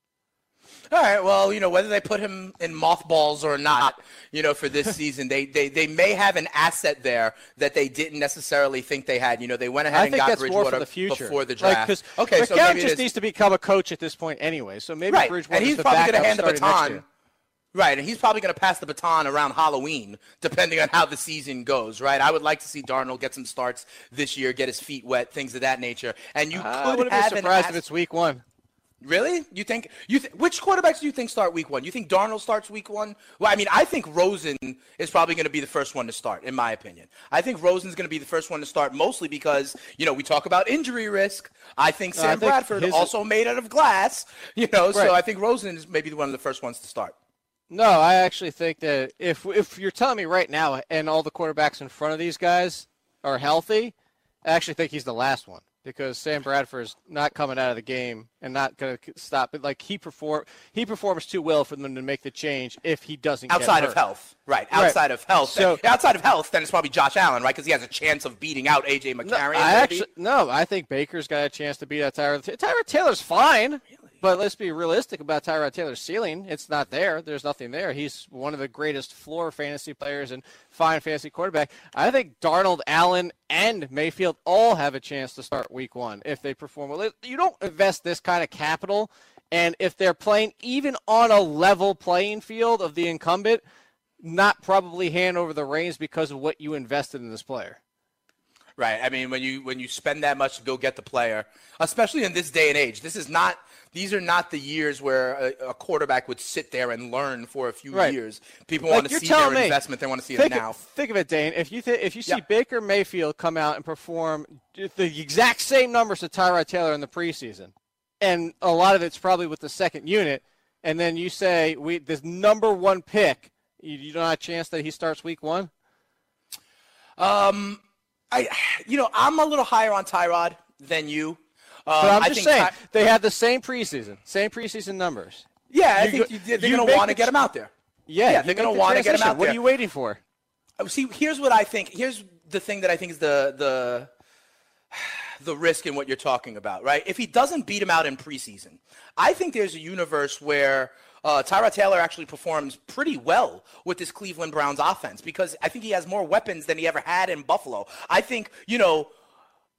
All right. Well, you know whether they put him in mothballs or not, you know, for this season, they, they they may have an asset there that they didn't necessarily think they had. You know, they went ahead I and think got that's Bridgewater more for the future. before the draft. Like, okay, so maybe just needs to become a coach at this point anyway. So maybe right. Bridgewater and he's the probably going to hand the baton. Right, and he's probably going to pass the baton around Halloween, depending on how the season goes. Right, I would like to see Darnold get some starts this year, get his feet wet, things of that nature. And you uh, could have be surprised if it's week one. Really? You think you th- which quarterbacks do you think start week one? You think Darnold starts week one? Well, I mean, I think Rosen is probably going to be the first one to start, in my opinion. I think Rosen's going to be the first one to start, mostly because you know we talk about injury risk. I think Sam uh, I think Bradford his... also made out of glass, you know. Right. So I think Rosen is maybe one of the first ones to start. No, I actually think that if if you're telling me right now, and all the quarterbacks in front of these guys are healthy, I actually think he's the last one because Sam Bradford is not coming out of the game and not going to stop it. Like he perform, he performs too well for them to make the change if he doesn't. Outside of health, right? Outside right. of health. So then, outside of health, then it's probably Josh Allen, right? Because he has a chance of beating out AJ McCarron. No, I actually no. I think Baker's got a chance to beat out Tyrod. Tyrod Taylor's fine. But let's be realistic about Tyrod Taylor's ceiling. It's not there. There's nothing there. He's one of the greatest floor fantasy players and fine fantasy quarterback. I think Darnold, Allen, and Mayfield all have a chance to start week one if they perform well. You don't invest this kind of capital, and if they're playing even on a level playing field of the incumbent, not probably hand over the reins because of what you invested in this player. Right. I mean, when you when you spend that much to go get the player, especially in this day and age, this is not. These are not the years where a, a quarterback would sit there and learn for a few right. years. People like want to see their me, investment. They want to see it now. Think of it, Dane. If you th- if you see Baker Mayfield come out and perform the exact same numbers to Tyrod Taylor in the preseason, and a lot of it's probably with the second unit, and then you say we this number one pick, you, you don't have a chance that he starts week one. Um, I, you know, I'm a little higher on Tyrod than you. Um, but I'm just saying Ty- they had the same preseason, same preseason numbers. Yeah, I you, think they're going to want to get him out there. Yeah, yeah they're going to want to get him out what there. What are you waiting for? Oh, see, here's what I think. Here's the thing that I think is the the the risk in what you're talking about, right? If he doesn't beat him out in preseason, I think there's a universe where uh, Tyrod Taylor actually performs pretty well with this Cleveland Browns offense because I think he has more weapons than he ever had in Buffalo. I think, you know,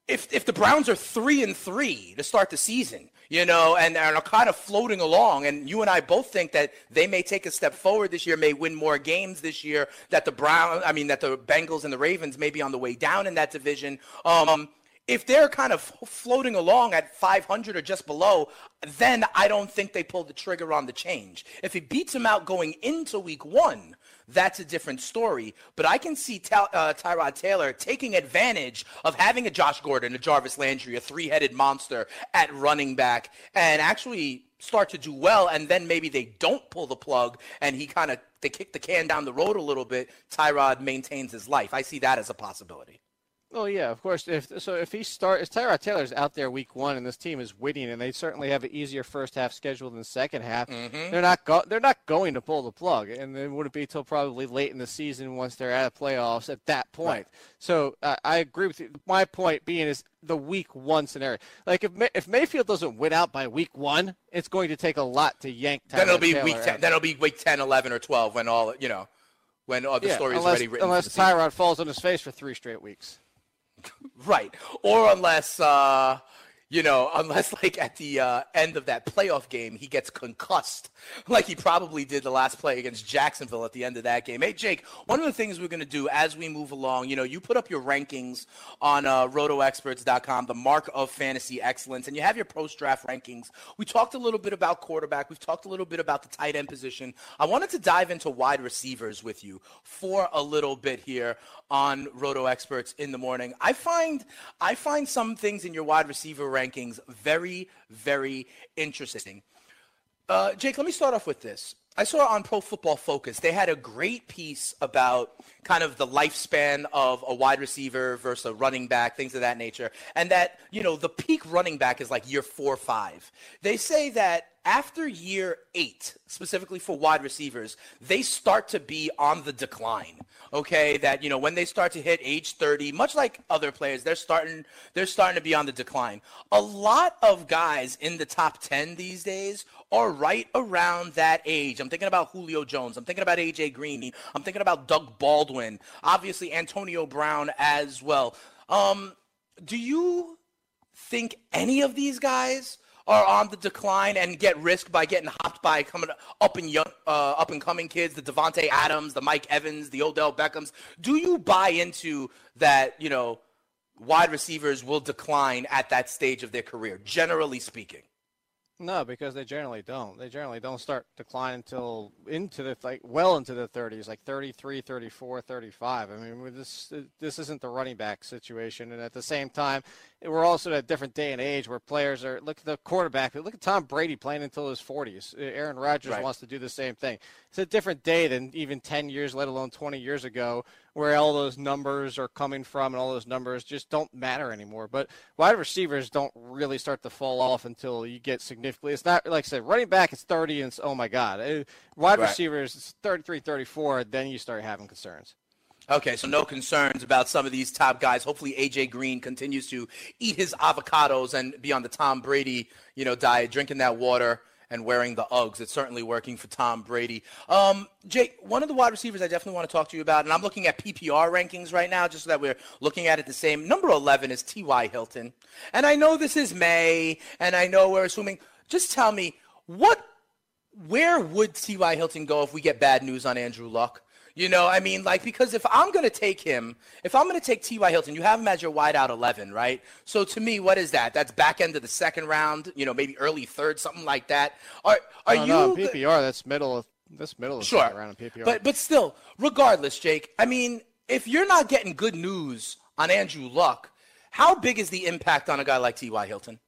if if the Browns are three and three to start the season, you know, and, and are kind of floating along, and you and I both think that they may take a step forward this year, may win more games this year, that the Brown, I mean, that the Bengals and the Ravens may be on the way down in that division. Um, if they're kind of floating along at 500 or just below, then I don't think they pull the trigger on the change. If he beats them out going into week one, that's a different story. But I can see uh, Tyrod Taylor taking advantage of having a Josh Gordon, a Jarvis Landry, a three headed monster at running back, and actually start to do well. And then maybe they don't pull the plug and he kind of they kick the can down the road a little bit. Tyrod maintains his life. I see that as a possibility. Well, yeah, of course. If so, if he start, if Tyrod Taylor's out there week one, and this team is winning, and they certainly have an easier first half schedule than the second half, mm-hmm. they're not go- they're not going to pull the plug, and it wouldn't be until probably late in the season once they're out of playoffs at that point. Right. So uh, I agree with you. My point being is the week one scenario. Like if May- if Mayfield doesn't win out by week one, it's going to take a lot to yank. Tyrod then it'll be Taylor week ten. Then it'll be week 10, 11, or twelve when all you know when all the yeah, story is already written. Unless Tyrod falls on his face for three straight weeks. Right. Or unless uh, you know, unless like at the uh, end of that playoff game he gets concussed, like he probably did the last play against Jacksonville at the end of that game. Hey, Jake, one of the things we're going to do as we move along, you know, you put up your rankings on uh, RotoExperts.com, the mark of fantasy excellence, and you have your post draft rankings. We talked a little bit about quarterback. We've talked a little bit about the tight end position. I wanted to dive into wide receivers with you for a little bit here on Roto Experts in the morning. I find I find some things in your wide receiver rankings very, very interesting. Uh, Jake, let me start off with this. I saw on Pro Football Focus, they had a great piece about kind of the lifespan of a wide receiver versus a running back, things of that nature. And that, you know, the peak running back is like year four or five. They say that after year eight, specifically for wide receivers, they start to be on the decline. Okay, that you know when they start to hit age 30, much like other players, they're starting they're starting to be on the decline. A lot of guys in the top 10 these days are right around that age. I'm thinking about Julio Jones. I'm thinking about AJ Green. I'm thinking about Doug Baldwin. Obviously Antonio Brown as well. Um, do you think any of these guys are on the decline and get risked by getting hopped by coming up and young, uh, up and coming kids, the Davante Adams, the Mike Evans, the Odell Beckhams. Do you buy into that? You know, wide receivers will decline at that stage of their career, generally speaking. No, because they generally don't. They generally don't start decline until into the like well into the 30s, like 33, 34, 35. I mean, this this isn't the running back situation, and at the same time, we're also at a different day and age where players are look at the quarterback. Look at Tom Brady playing until his 40s. Aaron Rodgers right. wants to do the same thing. It's a different day than even 10 years, let alone 20 years ago, where all those numbers are coming from and all those numbers just don't matter anymore. But wide receivers don't really start to fall off until you get significantly. It's not like I said, running back is 30 and oh my God, uh, wide right. receivers it's 33, 34. Then you start having concerns. Okay, so no concerns about some of these top guys. Hopefully, AJ Green continues to eat his avocados and be on the Tom Brady, you know, diet, drinking that water and wearing the Uggs. It's certainly working for Tom Brady. Um, Jake, one of the wide receivers I definitely want to talk to you about, and I'm looking at PPR rankings right now, just so that we're looking at it the same. Number 11 is T.Y. Hilton, and I know this is May, and I know we're assuming. Just tell me what, where would T.Y. Hilton go if we get bad news on Andrew Luck? You know, I mean, like, because if I'm going to take him, if I'm going to take T.Y. Hilton, you have him as your wideout 11, right? So to me, what is that? That's back end of the second round, you know, maybe early third, something like that. Are, are no, you. No, PPR, that's middle of. This middle of sure. second round in PPR. But, but still, regardless, Jake, I mean, if you're not getting good news on Andrew Luck, how big is the impact on a guy like T.Y. Hilton?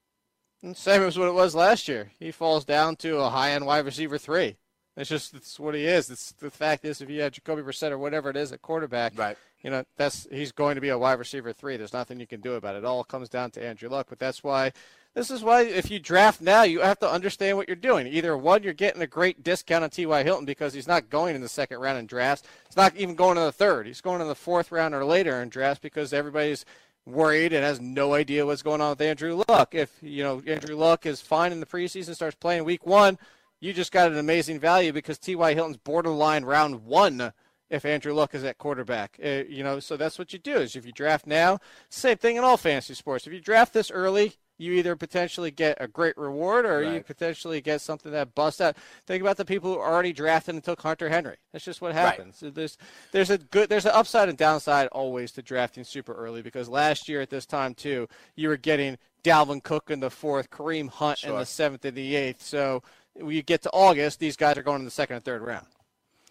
Same as what it was last year. He falls down to a high end wide receiver three. It's just it's what he is. It's, the fact is, if you have Jacoby Brissett or whatever it is at quarterback, right? You know that's he's going to be a wide receiver three. There's nothing you can do about it. It all comes down to Andrew Luck. But that's why this is why if you draft now, you have to understand what you're doing. Either one, you're getting a great discount on T.Y. Hilton because he's not going in the second round in drafts. He's not even going in the third. He's going in the fourth round or later in drafts because everybody's worried and has no idea what's going on with Andrew Luck. If you know Andrew Luck is fine in the preseason, starts playing week one you just got an amazing value because T.Y. Hilton's borderline round one if Andrew Luck is at quarterback. Uh, you know, so that's what you do is if you draft now, same thing in all fantasy sports. If you draft this early, you either potentially get a great reward or right. you potentially get something that busts out. Think about the people who already drafted and took Hunter Henry. That's just what happens. Right. There's there's a good there's an upside and downside always to drafting super early because last year at this time too, you were getting Dalvin Cook in the fourth, Kareem Hunt sure. in the seventh and the eighth. So we get to August, these guys are going in the second and third round.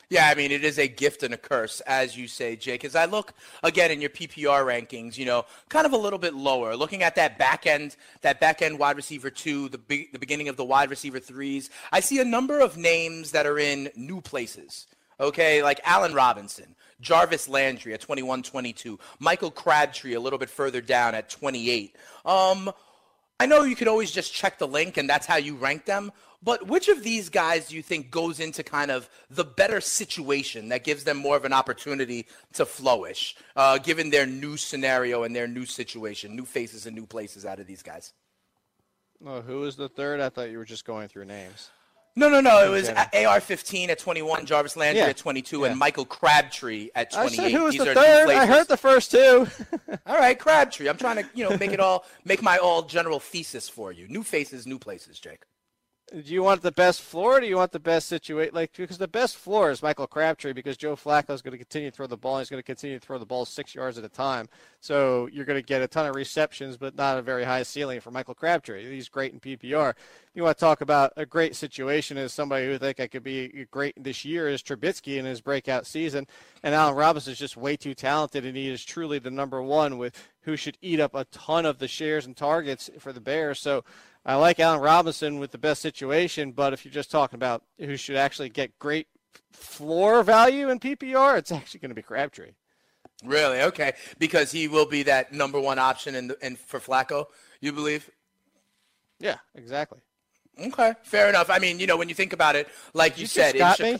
Yeah, I mean, it is a gift and a curse, as you say, Jake. As I look again in your PPR rankings, you know, kind of a little bit lower, looking at that back end, that back end wide receiver two, the be- the beginning of the wide receiver threes, I see a number of names that are in new places. Okay, like Allen Robinson, Jarvis Landry at 21 22, Michael Crabtree a little bit further down at 28. Um, I know you could always just check the link and that's how you rank them, but which of these guys do you think goes into kind of the better situation that gives them more of an opportunity to flourish, uh, given their new scenario and their new situation, new faces and new places out of these guys? Oh, who was the third? I thought you were just going through names. No, no, no. It was AR-15 at 21, Jarvis Landry yeah. at 22, yeah. and Michael Crabtree at 28. I said who was These the third? I heard the first two. all right, Crabtree. I'm trying to, you know, make it all, make my all general thesis for you. New faces, new places, Jake do you want the best floor? Or do you want the best situation? Like because the best floor is Michael Crabtree because Joe Flacco is going to continue to throw the ball. He's going to continue to throw the ball six yards at a time. So you're going to get a ton of receptions, but not a very high ceiling for Michael Crabtree. He's great in PPR. You want to talk about a great situation as somebody who think I could be great this year is Trubisky in his breakout season, and Allen Robinson is just way too talented, and he is truly the number one with who should eat up a ton of the shares and targets for the Bears. So I like Allen Robinson with the best situation, but if you're just talking about who should actually get great floor value in PPR, it's actually going to be Crabtree. Really? Okay, because he will be that number one option in, the, in for Flacco. You believe? Yeah, exactly. Okay, fair enough. I mean, you know, when you think about it, like Did you, you said, got me.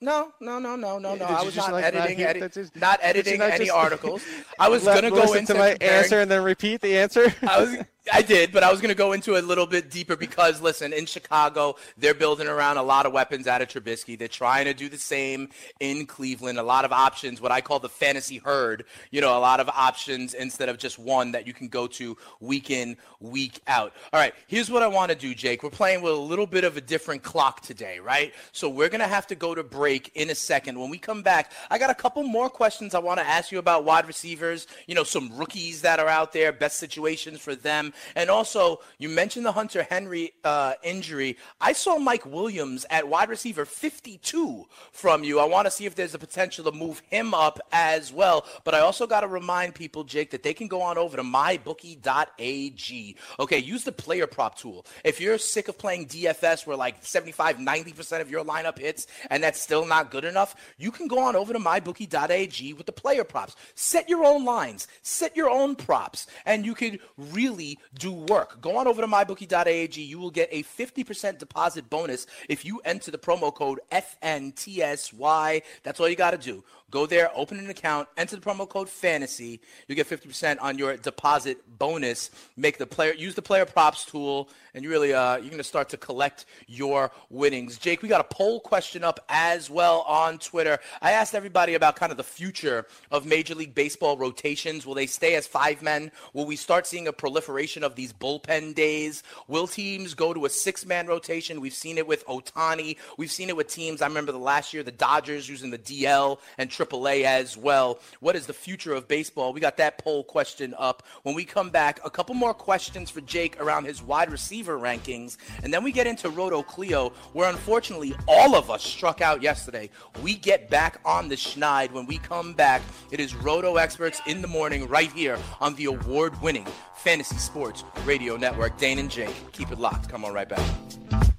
No, no, no, no, no, no. I was not, like editing, not, edi- not editing not any articles. I was going to go into my answer and then repeat the answer. I was I did, but I was going to go into a little bit deeper because, listen, in Chicago, they're building around a lot of weapons out of Trubisky. They're trying to do the same in Cleveland. A lot of options, what I call the fantasy herd. You know, a lot of options instead of just one that you can go to week in, week out. All right, here's what I want to do, Jake. We're playing with a little bit of a different clock today, right? So we're going to have to go to break in a second. When we come back, I got a couple more questions I want to ask you about wide receivers, you know, some rookies that are out there, best situations for them. And also, you mentioned the Hunter Henry uh, injury. I saw Mike Williams at wide receiver 52 from you. I want to see if there's a potential to move him up as well. But I also got to remind people, Jake, that they can go on over to mybookie.ag. Okay, use the player prop tool. If you're sick of playing DFS where like 75, 90% of your lineup hits and that's still not good enough, you can go on over to mybookie.ag with the player props. Set your own lines, set your own props, and you could really do work. Go on over to mybookie.ag. You will get a 50% deposit bonus if you enter the promo code FNTSY. That's all you got to do. Go there, open an account, enter the promo code fantasy. You get 50% on your deposit bonus. Make the player use the player props tool, and you really uh, you're gonna start to collect your winnings. Jake, we got a poll question up as well on Twitter. I asked everybody about kind of the future of Major League Baseball rotations. Will they stay as five men? Will we start seeing a proliferation? Combination of these bullpen days? Will teams go to a six-man rotation? We've seen it with Ohtani. We've seen it with teams. I remember the last year, the Dodgers using the DL and AAA as well. What is the future of baseball? We got that poll question up. When we come back, a couple more questions for Jake around his wide receiver rankings, and then we get into Roto Cleo, where unfortunately all of us struck out yesterday. We get back on the schneid when we come back. It is Roto Experts in the morning right here on the award-winning Fantasy Sports Radio Network. Dane and Jake, keep it locked. Come on right back.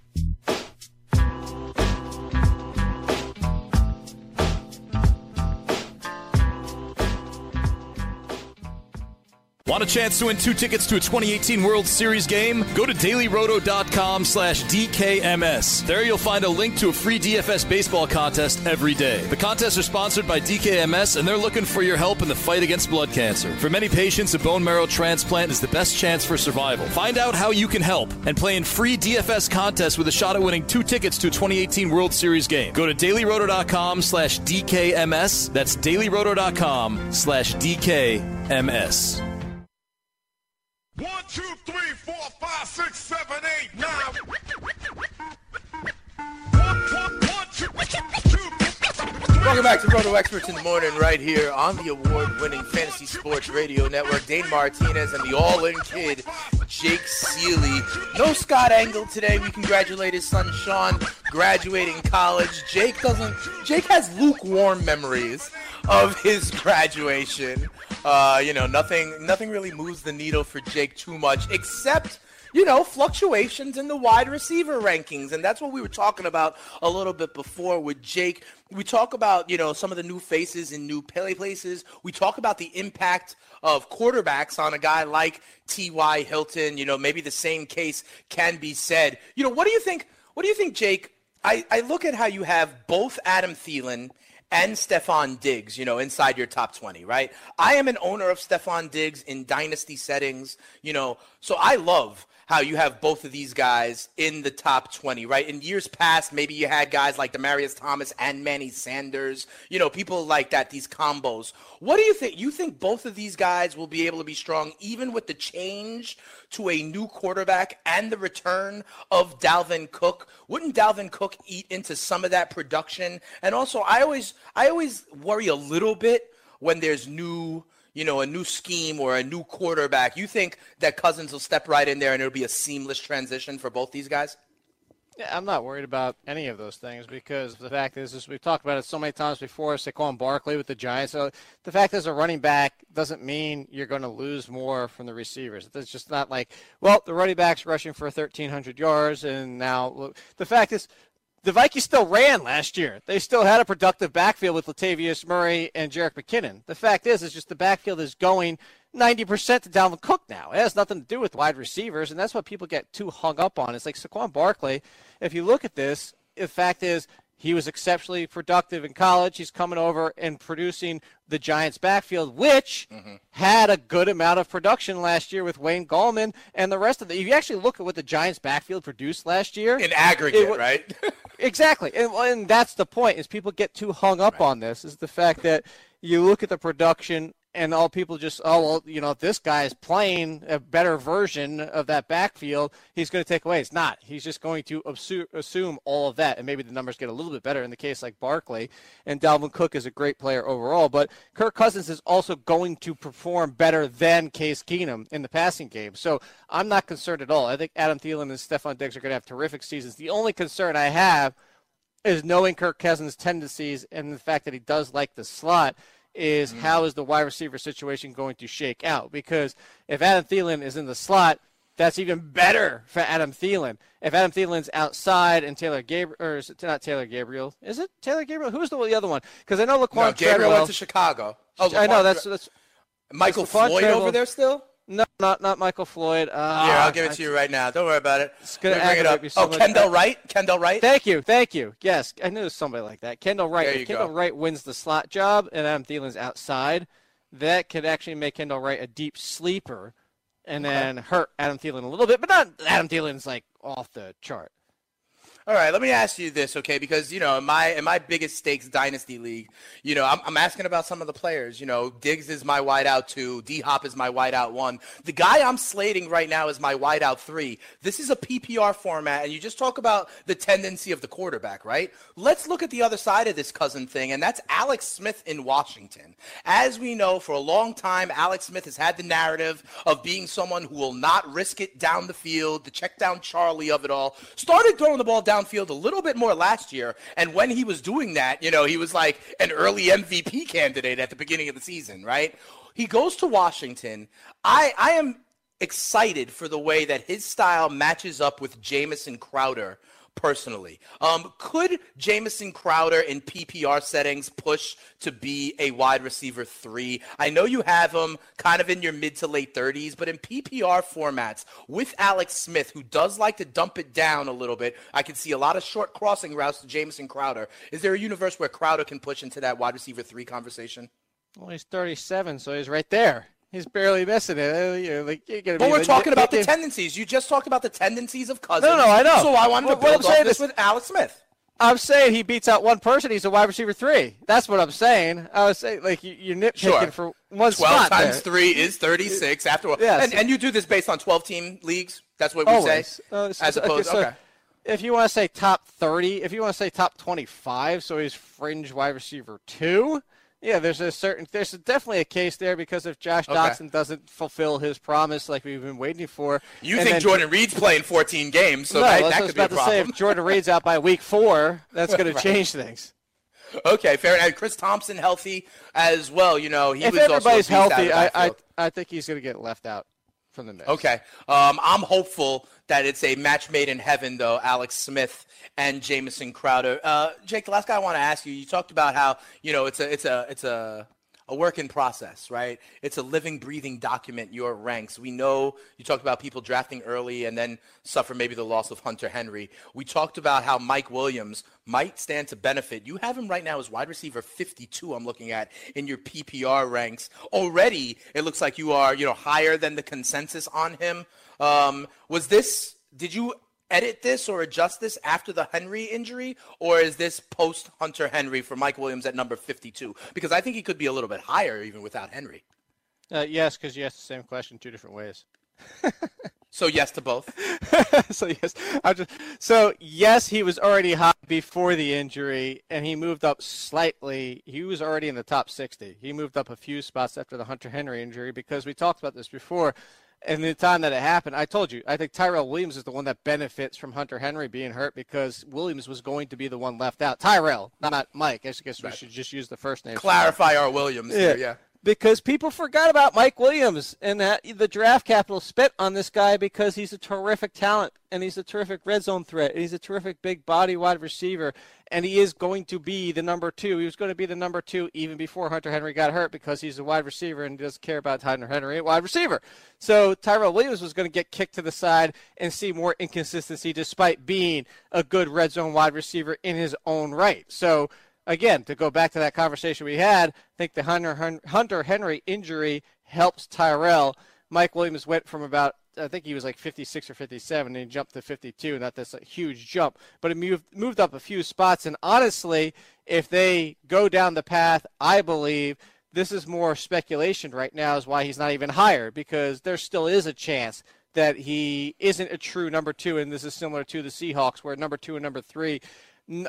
Want a chance to win two tickets to a 2018 World Series game? Go to dailyroto.com slash DKMS. There you'll find a link to a free DFS baseball contest every day. The contests are sponsored by DKMS and they're looking for your help in the fight against blood cancer. For many patients, a bone marrow transplant is the best chance for survival. Find out how you can help and play in free DFS contests with a shot at winning two tickets to a 2018 World Series game. Go to dailyroto.com slash DKMS. That's dailyroto.com slash DKMS. One, two, three, four, five, six, seven, eight, nine. Welcome back to Roto Experts in the Morning, right here on the award-winning Fantasy Sports Radio Network. Dane Martinez and the All-In Kid, Jake Ciely. No Scott Engel today. We congratulate his son Sean graduating college. Jake doesn't. Jake has lukewarm memories of his graduation. Uh, you know, nothing nothing really moves the needle for Jake too much, except you know, fluctuations in the wide receiver rankings. And that's what we were talking about a little bit before with Jake. We talk about, you know, some of the new faces in new play places. We talk about the impact of quarterbacks on a guy like T.Y. Hilton. You know, maybe the same case can be said. You know, what do you think? What do you think, Jake? I, I look at how you have both Adam Thielen and Stefon Diggs, you know, inside your top 20, right? I am an owner of Stefon Diggs in dynasty settings, you know, so I love how you have both of these guys in the top 20, right? In years past, maybe you had guys like Demaryius Thomas and Manny Sanders, you know, people like that, these combos. What do you think? You think both of these guys will be able to be strong even with the change to a new quarterback and the return of Dalvin Cook? Wouldn't Dalvin Cook eat into some of that production? And also, I always I always worry a little bit when there's new you know, a new scheme or a new quarterback, you think that Cousins will step right in there and it'll be a seamless transition for both these guys? Yeah, I'm not worried about any of those things because the fact is, is we've talked about it so many times before. Saquon Barkley with the Giants. So the fact is, a running back doesn't mean you're going to lose more from the receivers. It's just not like, well, the running back's rushing for 1,300 yards, and now look. the fact is, the Vikings still ran last year. They still had a productive backfield with Latavius Murray and Jerick McKinnon. The fact is, is just the backfield is going 90% to Dalvin Cook now. It has nothing to do with wide receivers, and that's what people get too hung up on. It's like Saquon Barkley. If you look at this, the fact is he was exceptionally productive in college. He's coming over and producing the Giants' backfield, which mm-hmm. had a good amount of production last year with Wayne Gallman and the rest of the. If you actually look at what the Giants' backfield produced last year, in aggregate, it, right? exactly, and, and, that's the point. Is people get too hung up right. on this? Is the fact that you look at the production and all people just oh well you know if this guy is playing a better version of that backfield he's going to take away. It's not. He's just going to assume all of that and maybe the numbers get a little bit better in the case like Barkley. And Dalvin Cook is a great player overall but Kirk Cousins is also going to perform better than Case Keenum in the passing game. So I'm not concerned at all. I think Adam Thielen and Stefon Diggs are going to have terrific seasons. The only concern I have is knowing Kirk Cousins tendencies and the fact that he does like the slot is mm. how is the wide receiver situation going to shake out? Because if Adam Thielen is in the slot, that's even better for Adam Thielen. If Adam Thielen's outside and Taylor Gabriel, or is it not Taylor Gabriel? Is it Taylor Gabriel? Who's the, the other one? Because I know Laquon no, Gabriel Treadwell, went to Chicago. Oh, I know that's that's Michael Floyd Treadwell. over there still. No, not not Michael Floyd. Uh, Here, I'll give it to you right now. Don't worry about it. It's gonna bring it up. So oh, Kendall Wright. Kendall Wright. Thank you, thank you. Yes, I knew somebody like that. Kendall Wright. If Kendall go. Wright wins the slot job, and Adam Thielen's outside, that could actually make Kendall Wright a deep sleeper, and then hurt Adam Thielen a little bit, but not Adam Thielen's like off the chart. All right, let me ask you this, okay? Because you know, in my in my biggest stakes dynasty league, you know, I'm, I'm asking about some of the players. You know, Diggs is my wideout two, D Hop is my wideout one. The guy I'm slating right now is my wideout three. This is a PPR format, and you just talk about the tendency of the quarterback, right? Let's look at the other side of this cousin thing, and that's Alex Smith in Washington. As we know, for a long time, Alex Smith has had the narrative of being someone who will not risk it down the field, the check down Charlie of it all. Started throwing the ball down downfield a little bit more last year. And when he was doing that, you know, he was like an early MVP candidate at the beginning of the season, right? He goes to Washington. I, I am excited for the way that his style matches up with Jamison Crowder personally. Um, could Jamison Crowder in PPR settings push to be a wide receiver three? I know you have him kind of in your mid to late 30s, but in PPR formats with Alex Smith, who does like to dump it down a little bit, I can see a lot of short crossing routes to Jamison Crowder. Is there a universe where Crowder can push into that wide receiver three conversation? Well, he's 37, so he's right there. He's barely missing it. Uh, you know, like, but we're talking about the tendencies. You just talked about the tendencies of Cousins. No, no, I know. So I wanted well, to build off this with Alex Smith. I'm saying he beats out one person. He's a wide receiver three. That's what I'm saying. I was saying like you, are nitpicking sure. for one 12 spot. times there. three is 36. After all, yes. and, and you do this based on 12 team leagues. That's what we Always. say. Uh, so, as opposed, okay. So if you want to say top 30, if you want to say top 25, so he's fringe wide receiver two. Yeah, there's a certain, there's definitely a case there because if Josh okay. Doesn't fulfill his promise like we've been waiting for, you think then, Jordan Reed's playing 14 games, so no, that, that could be a problem. Say, if Jordan Reed's out by week four, that's going right. to change things. Okay, fair. And Chris Thompson healthy as well. You know, he if was everybody's healthy, I, I I think he's going to get left out from the. Okay, um, I'm hopeful that it's a match made in heaven, though. Alex Smith and Jamison Crowder. Uh, Jake, the last guy I want to ask you. You talked about how you know it's a it's a it's a a work in process, right? It's a living, breathing document, your ranks. We know you talked about people drafting early and then suffer maybe the loss of Hunter Henry. We talked about how Mike Williams might stand to benefit. You have him right now as wide receiver 52, I'm looking at in your PPR ranks. Already, it looks like you are, you know, higher than the consensus on him. Um, was this did you edit this or adjust this after the Henry injury, or is this post Hunter Henry for Mike Williams at number 52? Because I think he could be a little bit higher even without Henry. Uh, yes, because you asked the same question two different ways. so yes to both. so yes, I just, so yes, he was already high before the injury, and he moved up slightly. He was already in the top 60. He moved up a few spots after the Hunter Henry injury because we talked about this before. And the time that it happened, I told you, I think Tyrell Williams is the one that benefits from Hunter Henry being hurt because Williams was going to be the one left out. Tyrell, not Mike. I guess we should just use the first name. Clarify our Williams yeah. There, yeah because people forgot about Mike Williams and that the draft capital spent on this guy because he's a terrific talent and he's a terrific red zone threat and he's a terrific big body wide receiver and he is going to be the number two. He was going to be the number two even before Hunter Henry got hurt because he's a wide receiver and doesn't care about Hunter Henry, wide receiver. So Tyrell Williams was going to get kicked to the side and see more inconsistency despite being a good red zone wide receiver in his own right. So again, to go back to that conversation we had, I think the Hunter, Hunter Henry injury helps Tyrell. Mike Williams went from about I think he was like 56 or 57, and he jumped to 52. Not this a huge jump, but it moved moved up a few spots. And honestly, if they go down the path, I believe this is more speculation right now, is why he's not even higher because there still is a chance that he isn't a true number two, and this is similar to the Seahawks, where number two and number three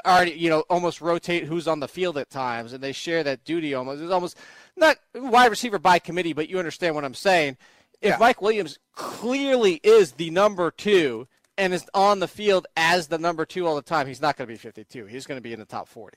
already, you know, almost rotate who's on the field at times, and they share that duty almost. It's almost not wide receiver by committee, but you understand what I'm saying. If yeah. Mike Williams clearly is the number two and is on the field as the number two all the time, he's not going to be 52. He's going to be in the top 40.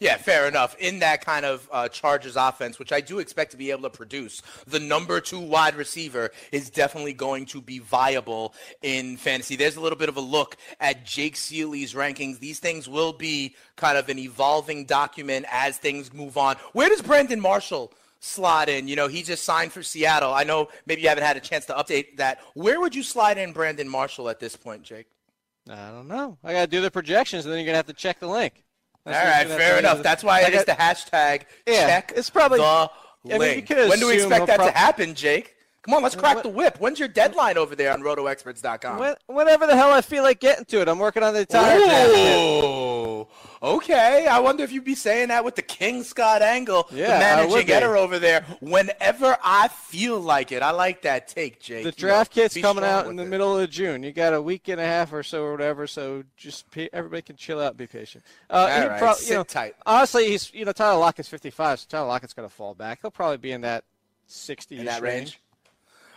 Yeah, fair enough. In that kind of uh, Chargers offense, which I do expect to be able to produce, the number two wide receiver is definitely going to be viable in fantasy. There's a little bit of a look at Jake Ciely's rankings. These things will be kind of an evolving document as things move on. Where does Brandon Marshall slot in? You know, he just signed for Seattle. I know maybe you haven't had a chance to update that. Where would you slide in Brandon Marshall at this point, Jake? I don't know. I got to do the projections, and then you're going to have to check the link. All right, fair enough. That's why it is the hashtag yeah, check it's probably, the link. I mean, when do we expect that to happen, Jake? Come on, let's crack the whip. When's your deadline over there on rotoexperts.com? When, whenever the hell I feel like getting to it, I'm working on the entire draft. Okay. I wonder if you'd be saying that with the King Scott Engel, Yeah, managing editor over there. Whenever I feel like it, I like that take, Jake. The You draft know, kit's coming out in the it. middle of June. You got a week and a half or so or whatever. So just everybody can chill out, be patient. Uh, All right, prob- sit you know, tight. Honestly, he's you know Tyler Lockett's 55, so Tyler Lockett's going to fall back. He'll probably be in that 60 in that range.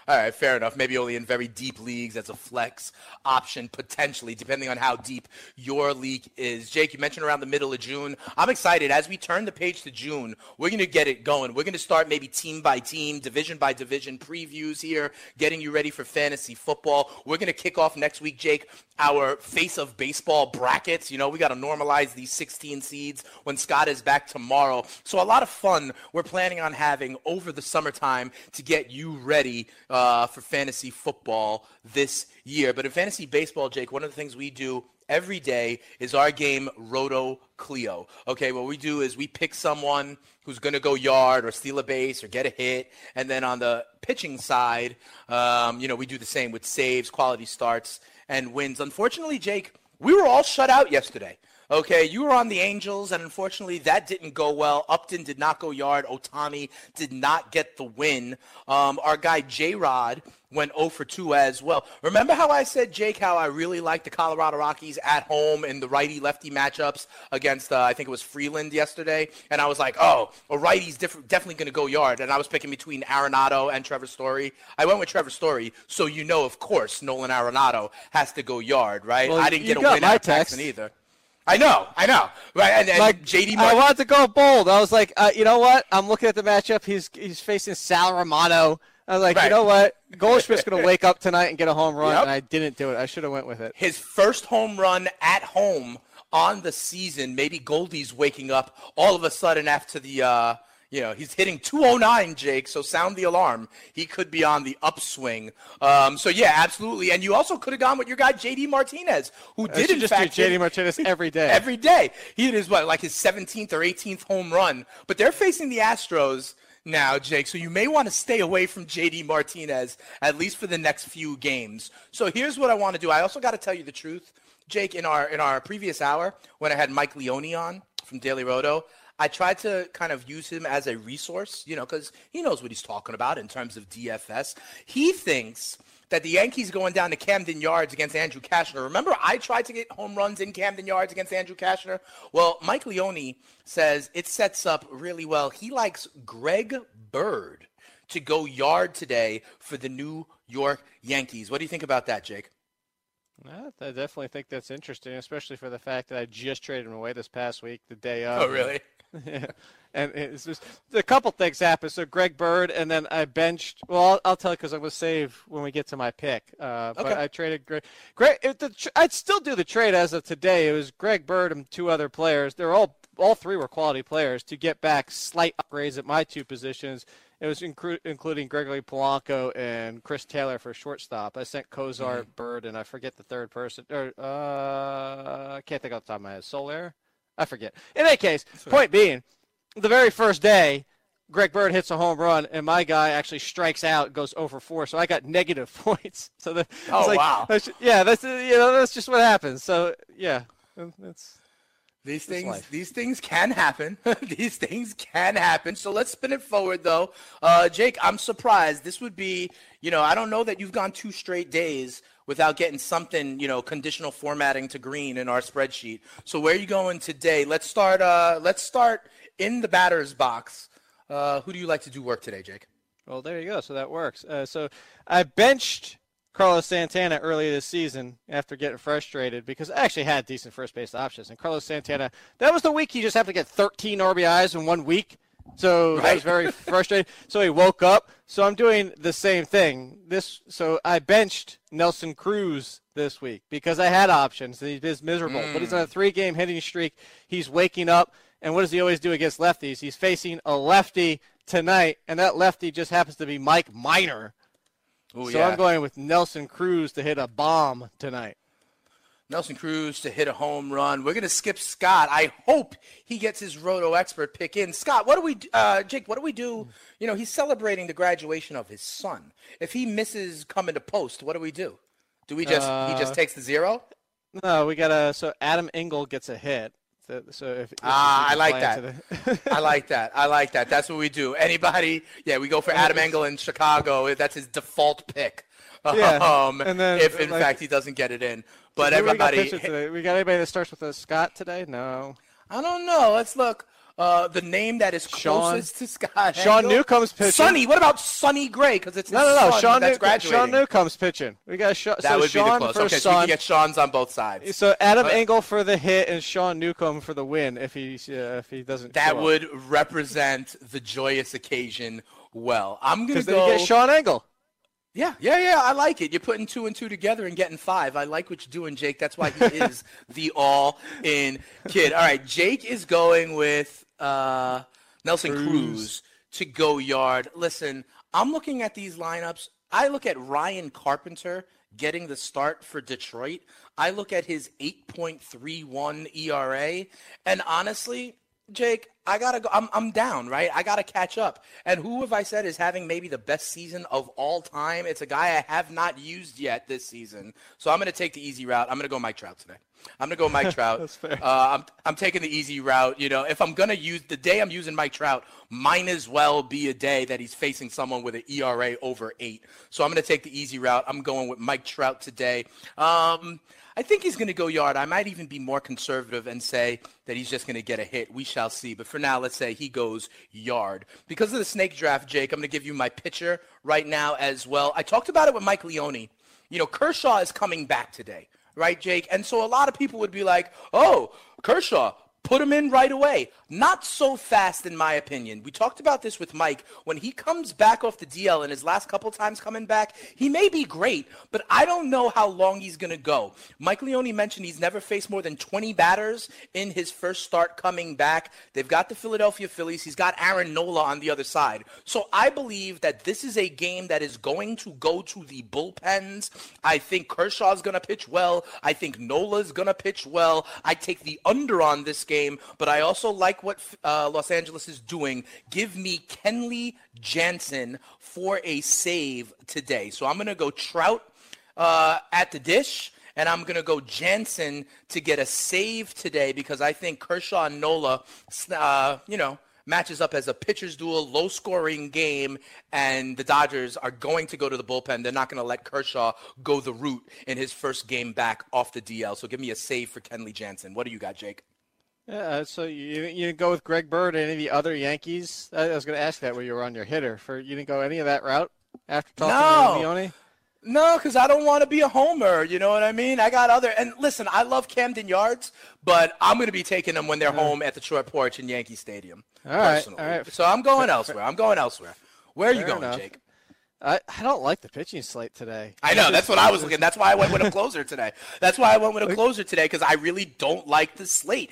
All right, fair enough. Maybe only in very deep leagues as a flex option, potentially, depending on how deep your league is. Jake, you mentioned around the middle of June. I'm excited. As we turn the page to June, we're going to get it going. We're going to start maybe team by team, division by division previews here, getting you ready for fantasy football. We're going to kick off next week, Jake, our face of baseball brackets. You know, we got to normalize these 16 seeds when Scott is back tomorrow. So a lot of fun we're planning on having over the summertime to get you ready uh, for fantasy football this year. But in fantasy baseball, Jake, one of the things we do every day is our game Roto Cleo. Okay, what we do is we pick someone who's going to go yard or steal a base or get a hit, and then on the pitching side, um, you know, we do the same with saves, quality starts, and wins. Unfortunately, Jake, we were all shut out yesterday. Okay, you were on the Angels, and unfortunately, that didn't go well. Upton did not go yard. Ohtani did not get the win. Um, our guy J Rod went 0 for 2 as well. Remember how I said, Jake, how I really like the Colorado Rockies at home in the righty lefty matchups against, uh, I think it was Freeland yesterday? And I was like, oh, a righty's diff- definitely going to go yard. And I was picking between Arenado and Trevor Story. I went with Trevor Story, so you know, of course, Nolan Arenado has to go yard, right? Well, I didn't get a win out of Paxton either. I know, I know, right? And, and like JD I Martin. wanted to go bold. I was like, uh, you know what? I'm looking at the matchup. He's he's facing Sal Romano. I was like, Right. you know what? Goldschmidt's going to wake up tonight and get a home run, Yep. and I didn't do it. I should have went with it. his first home run at home on the season. Maybe Goldie's waking up all of a sudden after the, uh, you know, he's hitting 209, Jake. So sound the alarm. He could be on the upswing. Um, so yeah, absolutely. And you also could have gone with your guy JD Martinez, who I did in just fact JD Martinez every day. Every day. He did his what, like his 17th or 18th home run. But they're facing the Astros now, Jake. So you may want to stay away from JD Martinez at least for the next few games. So here's what I want to do. I also got to tell you the truth, Jake. In our in our previous hour, when I had Mike Leone on from Daily Roto. I tried to kind of use him as a resource, you know, because he knows what he's talking about in terms of DFS. He thinks that the Yankees going down to Camden Yards against Andrew Cashner. Remember, I tried to get home runs in Camden Yards against Andrew Cashner? Well, Mike Leone says it sets up really well. He likes Greg Bird to go yard today for the New York Yankees. What do you think about that, Jake? I definitely think that's interesting, especially for the fact that I just traded him away this past week, the day of. Oh, really? Yeah. And it's just a couple things happened. So Greg Bird, and then I benched. Well, I'll, I'll tell you because I'm going to save when we get to my pick. Uh, But Okay. I traded Greg. Greg, the, I'd still do the trade as of today. It was Greg Bird and two other players. They're all all three were quality players to get back slight upgrades at my two positions. It was inclu- including Gregory Polanco and Chris Taylor for shortstop. I sent Cozart, Mm-hmm. Bird, and I forget the third person. Or uh, I can't think off the top of my head. Soler? I forget. In any case, point being, the very first day, Greg Bird hits a home run, and my guy actually strikes out, goes over four. So I got negative points. So the, it's Oh, like, wow. that's yeah, that's uh, you know that's just what happens. So yeah, it's These It's things, life. these things can happen. these things can happen. So let's spin it forward, though. Uh, Jake, I'm surprised. This would be, you know, I don't know that you've gone two straight days without getting something, you know, conditional formatting to green in our spreadsheet. So where are you going today? Let's start. Uh, let's start in the batter's box. Uh, who do you like to do work today, Jake? Well, there you go. So that works. Uh, so I benched Carlos Santana earlier this season after getting frustrated because I actually had decent first base options. And Carlos Santana, that was the week he just happened to get 13 RBIs in one week. So that was very frustrating. So he woke up. So I'm doing the same thing. This so I benched Nelson Cruz this week because I had options. He is miserable, but he's on a hmm. three-game hitting streak. He's waking up, and what does he always do against lefties? He's facing a lefty tonight, and that lefty just happens to be Mike Minor. Ooh, so yeah. I'm going with Nelson Cruz to hit a bomb tonight. Nelson Cruz to hit a home run. We're going to skip Scott. I hope he gets his Roto expert pick in. Scott, what do we, uh, Jake, what do we do? You know, he's celebrating the graduation of his son. If he misses coming to post, what do we do? Do we just, uh, he just uh, takes the zero? No, we got to, so Adam Engel gets a hit. So, so if, ah, I like that. The... I like that. I like that. That's what we do. Anybody? Yeah, we go for Adam Engel in Chicago. That's his default pick. Yeah. Um, and then, if in like, fact he doesn't get it in, but everybody. We got, we got anybody that starts with a Scott today? No. I don't know. Let's look. Uh, the name that is closest Sean, to Scott. Sean Newcomb's pitching. Sonny. What about Sonny Gray? Because it's no, no, no. Sean, New- Sean Newcomb's pitching. We got Sean. That so would Sean be the close. Okay, so we can get Sean's on both sides. So Adam but, Engel for the hit and Sean Newcomb for the win. If he uh, if he doesn't. That would up. represent the joyous occasion well. I'm gonna go. Then you get Sean Engel. Yeah, yeah, yeah. I like it. You're putting two and two together and getting five. I like what you're doing, Jake. That's why he is the all-in kid. All right, Jake is going with uh, Nelson Cruz. Cruz to go yard. Listen, I'm looking at these lineups. I look at Ryan Carpenter getting the start for Detroit. I look at his 8.31 ERA, and honestly, Jake, I gotta go. I'm I'm down, right? I gotta catch up. And who have I said is having maybe the best season of all time? It's a guy I have not used yet this season. So I'm gonna take the easy route. I'm gonna go Mike Trout today. I'm gonna go Mike Trout. That's fair. Uh, I'm I'm taking the easy route. You know, if I'm gonna use the day I'm using Mike Trout, might as well be a day that he's facing someone with an ERA over eight. So I'm gonna take the easy route. I'm going with Mike Trout today. Um, I think he's going to go yard. I might even be more conservative and say that he's just going to get a hit. We shall see. But for now, let's say he goes yard. Because of the snake draft, Jake, I'm going to give you my pitcher right now as well. I talked about it with Mike Leone. You know, Kershaw is coming back today, right, Jake? And so a lot of people would be like, oh, Kershaw, put him in right away. Not so fast, in my opinion. We talked about this with Mike. When he comes back off the DL and his last couple times coming back, he may be great, but I don't know how long he's going to go. Mike Leone mentioned he's never faced more than 20 batters in his first start coming back. They've got the Philadelphia Phillies. He's got Aaron Nola on the other side. So I believe that this is a game that is going to go to the bullpens. I think Kershaw's going to pitch well. I think Nola's going to pitch well. I take the under on this game, but I also like what uh, Los Angeles is doing. Give me Kenley Jansen for a save today. So I'm going to go Trout uh, at the dish. And I'm going to go Jansen to get a save today because I think Kershaw and Nola, uh, you know, matches up as a pitcher's duel, low scoring game, and the Dodgers are going to go to the bullpen. They're not going to let Kershaw go the route in his first game back off the DL. So give me a save for Kenley Jansen. What do you got, Jake? Yeah, uh, so you you didn't go with Greg Bird or any of the other Yankees? I was going to ask that when you were on your hitter. For you didn't go any of that route after talking no. to Leone? No, because I don't want to be a homer. You know what I mean? I got other. And listen, I love Camden Yards, but I'm going to be taking them when they're home at the short porch in Yankee Stadium. All right, all right. So I'm going elsewhere. I'm going elsewhere. Where are Fair you going, enough. Jake? I, I don't like the pitching slate today. I know. That's what I was looking. That's why I went with a closer today. That's why I went with a closer today because I really don't like the slate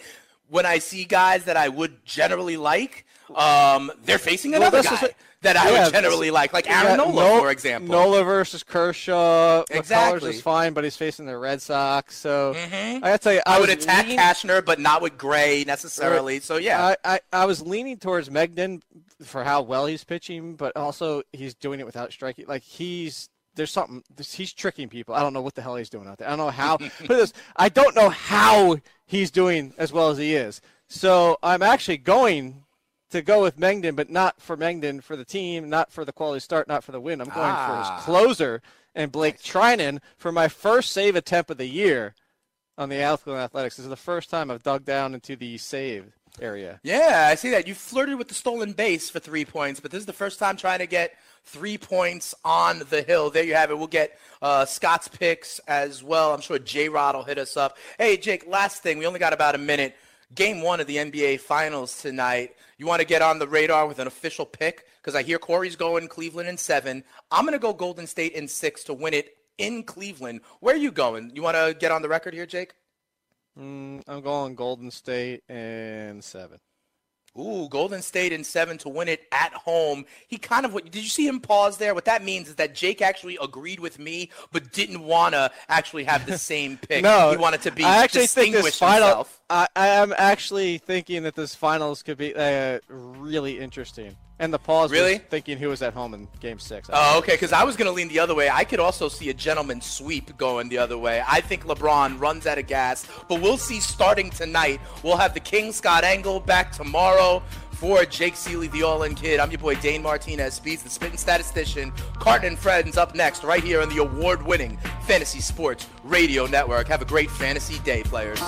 when I see guys that I would generally like, um, they're facing another well, guy that I yeah, would generally like, like Aaron Nola, Nola, for example. Nola versus Kershaw. Exactly. McCullers is fine, but he's facing the Red Sox. So mm-hmm. I gotta tell you, I, I would attack leaning, Cashner, but not with Gray necessarily. So yeah, I, I, I was leaning towards Mengden for how well he's pitching, but also he's doing it without striking. Like he's there's something he's tricking people. I don't know what the hell he's doing out there. I don't know how. put this, I don't know how he's doing as well as he is. So I'm actually going to go with Mengden, but not for Mengden for the team, not for the quality start, not for the win. I'm going ah. for his ah. closer and Blake Treinen for my first save attempt of the year on the Oakland Athletics. This is the first time I've dug down into the save area. Yeah, I see that. You flirted with the stolen base for three points, but this is the first time trying to get three points on the hill. There you have it. We'll get uh, Scott's picks as well. I'm sure J Rod will hit us up. Hey, Jake, last thing. We only got about a minute. Game one of the NBA Finals tonight. You want to get on the radar with an official pick? Because I hear Corey's going Cleveland in seven. I'm going to go Golden State in six to win it in Cleveland. Where are you going? You want to get on the record here, Jake? Mm, I'm going Golden State and seven. Ooh, Golden State in seven to win it at home. He kind of, did you see him pause there? What that means is that Jake actually agreed with me, but didn't want to actually have the same pick. no, he wanted to be I actually think this final. himself. I, I am actually thinking that this finals could be uh, really interesting. And the pause Really? thinking who was at home in Game Six. Oh, okay. Because I was going to lean the other way. I could also see a gentleman sweep going the other way. I think LeBron runs out of gas, but we'll see starting tonight. We'll have the King Scott Engel back tomorrow for Jake Ciely, the All-In Kid. I'm your boy Dane Martinez, Speeds, the Spitting Statistician. Carton and Friends up next, right here on the award-winning Fantasy Sports Radio Network. Have a great fantasy day, players.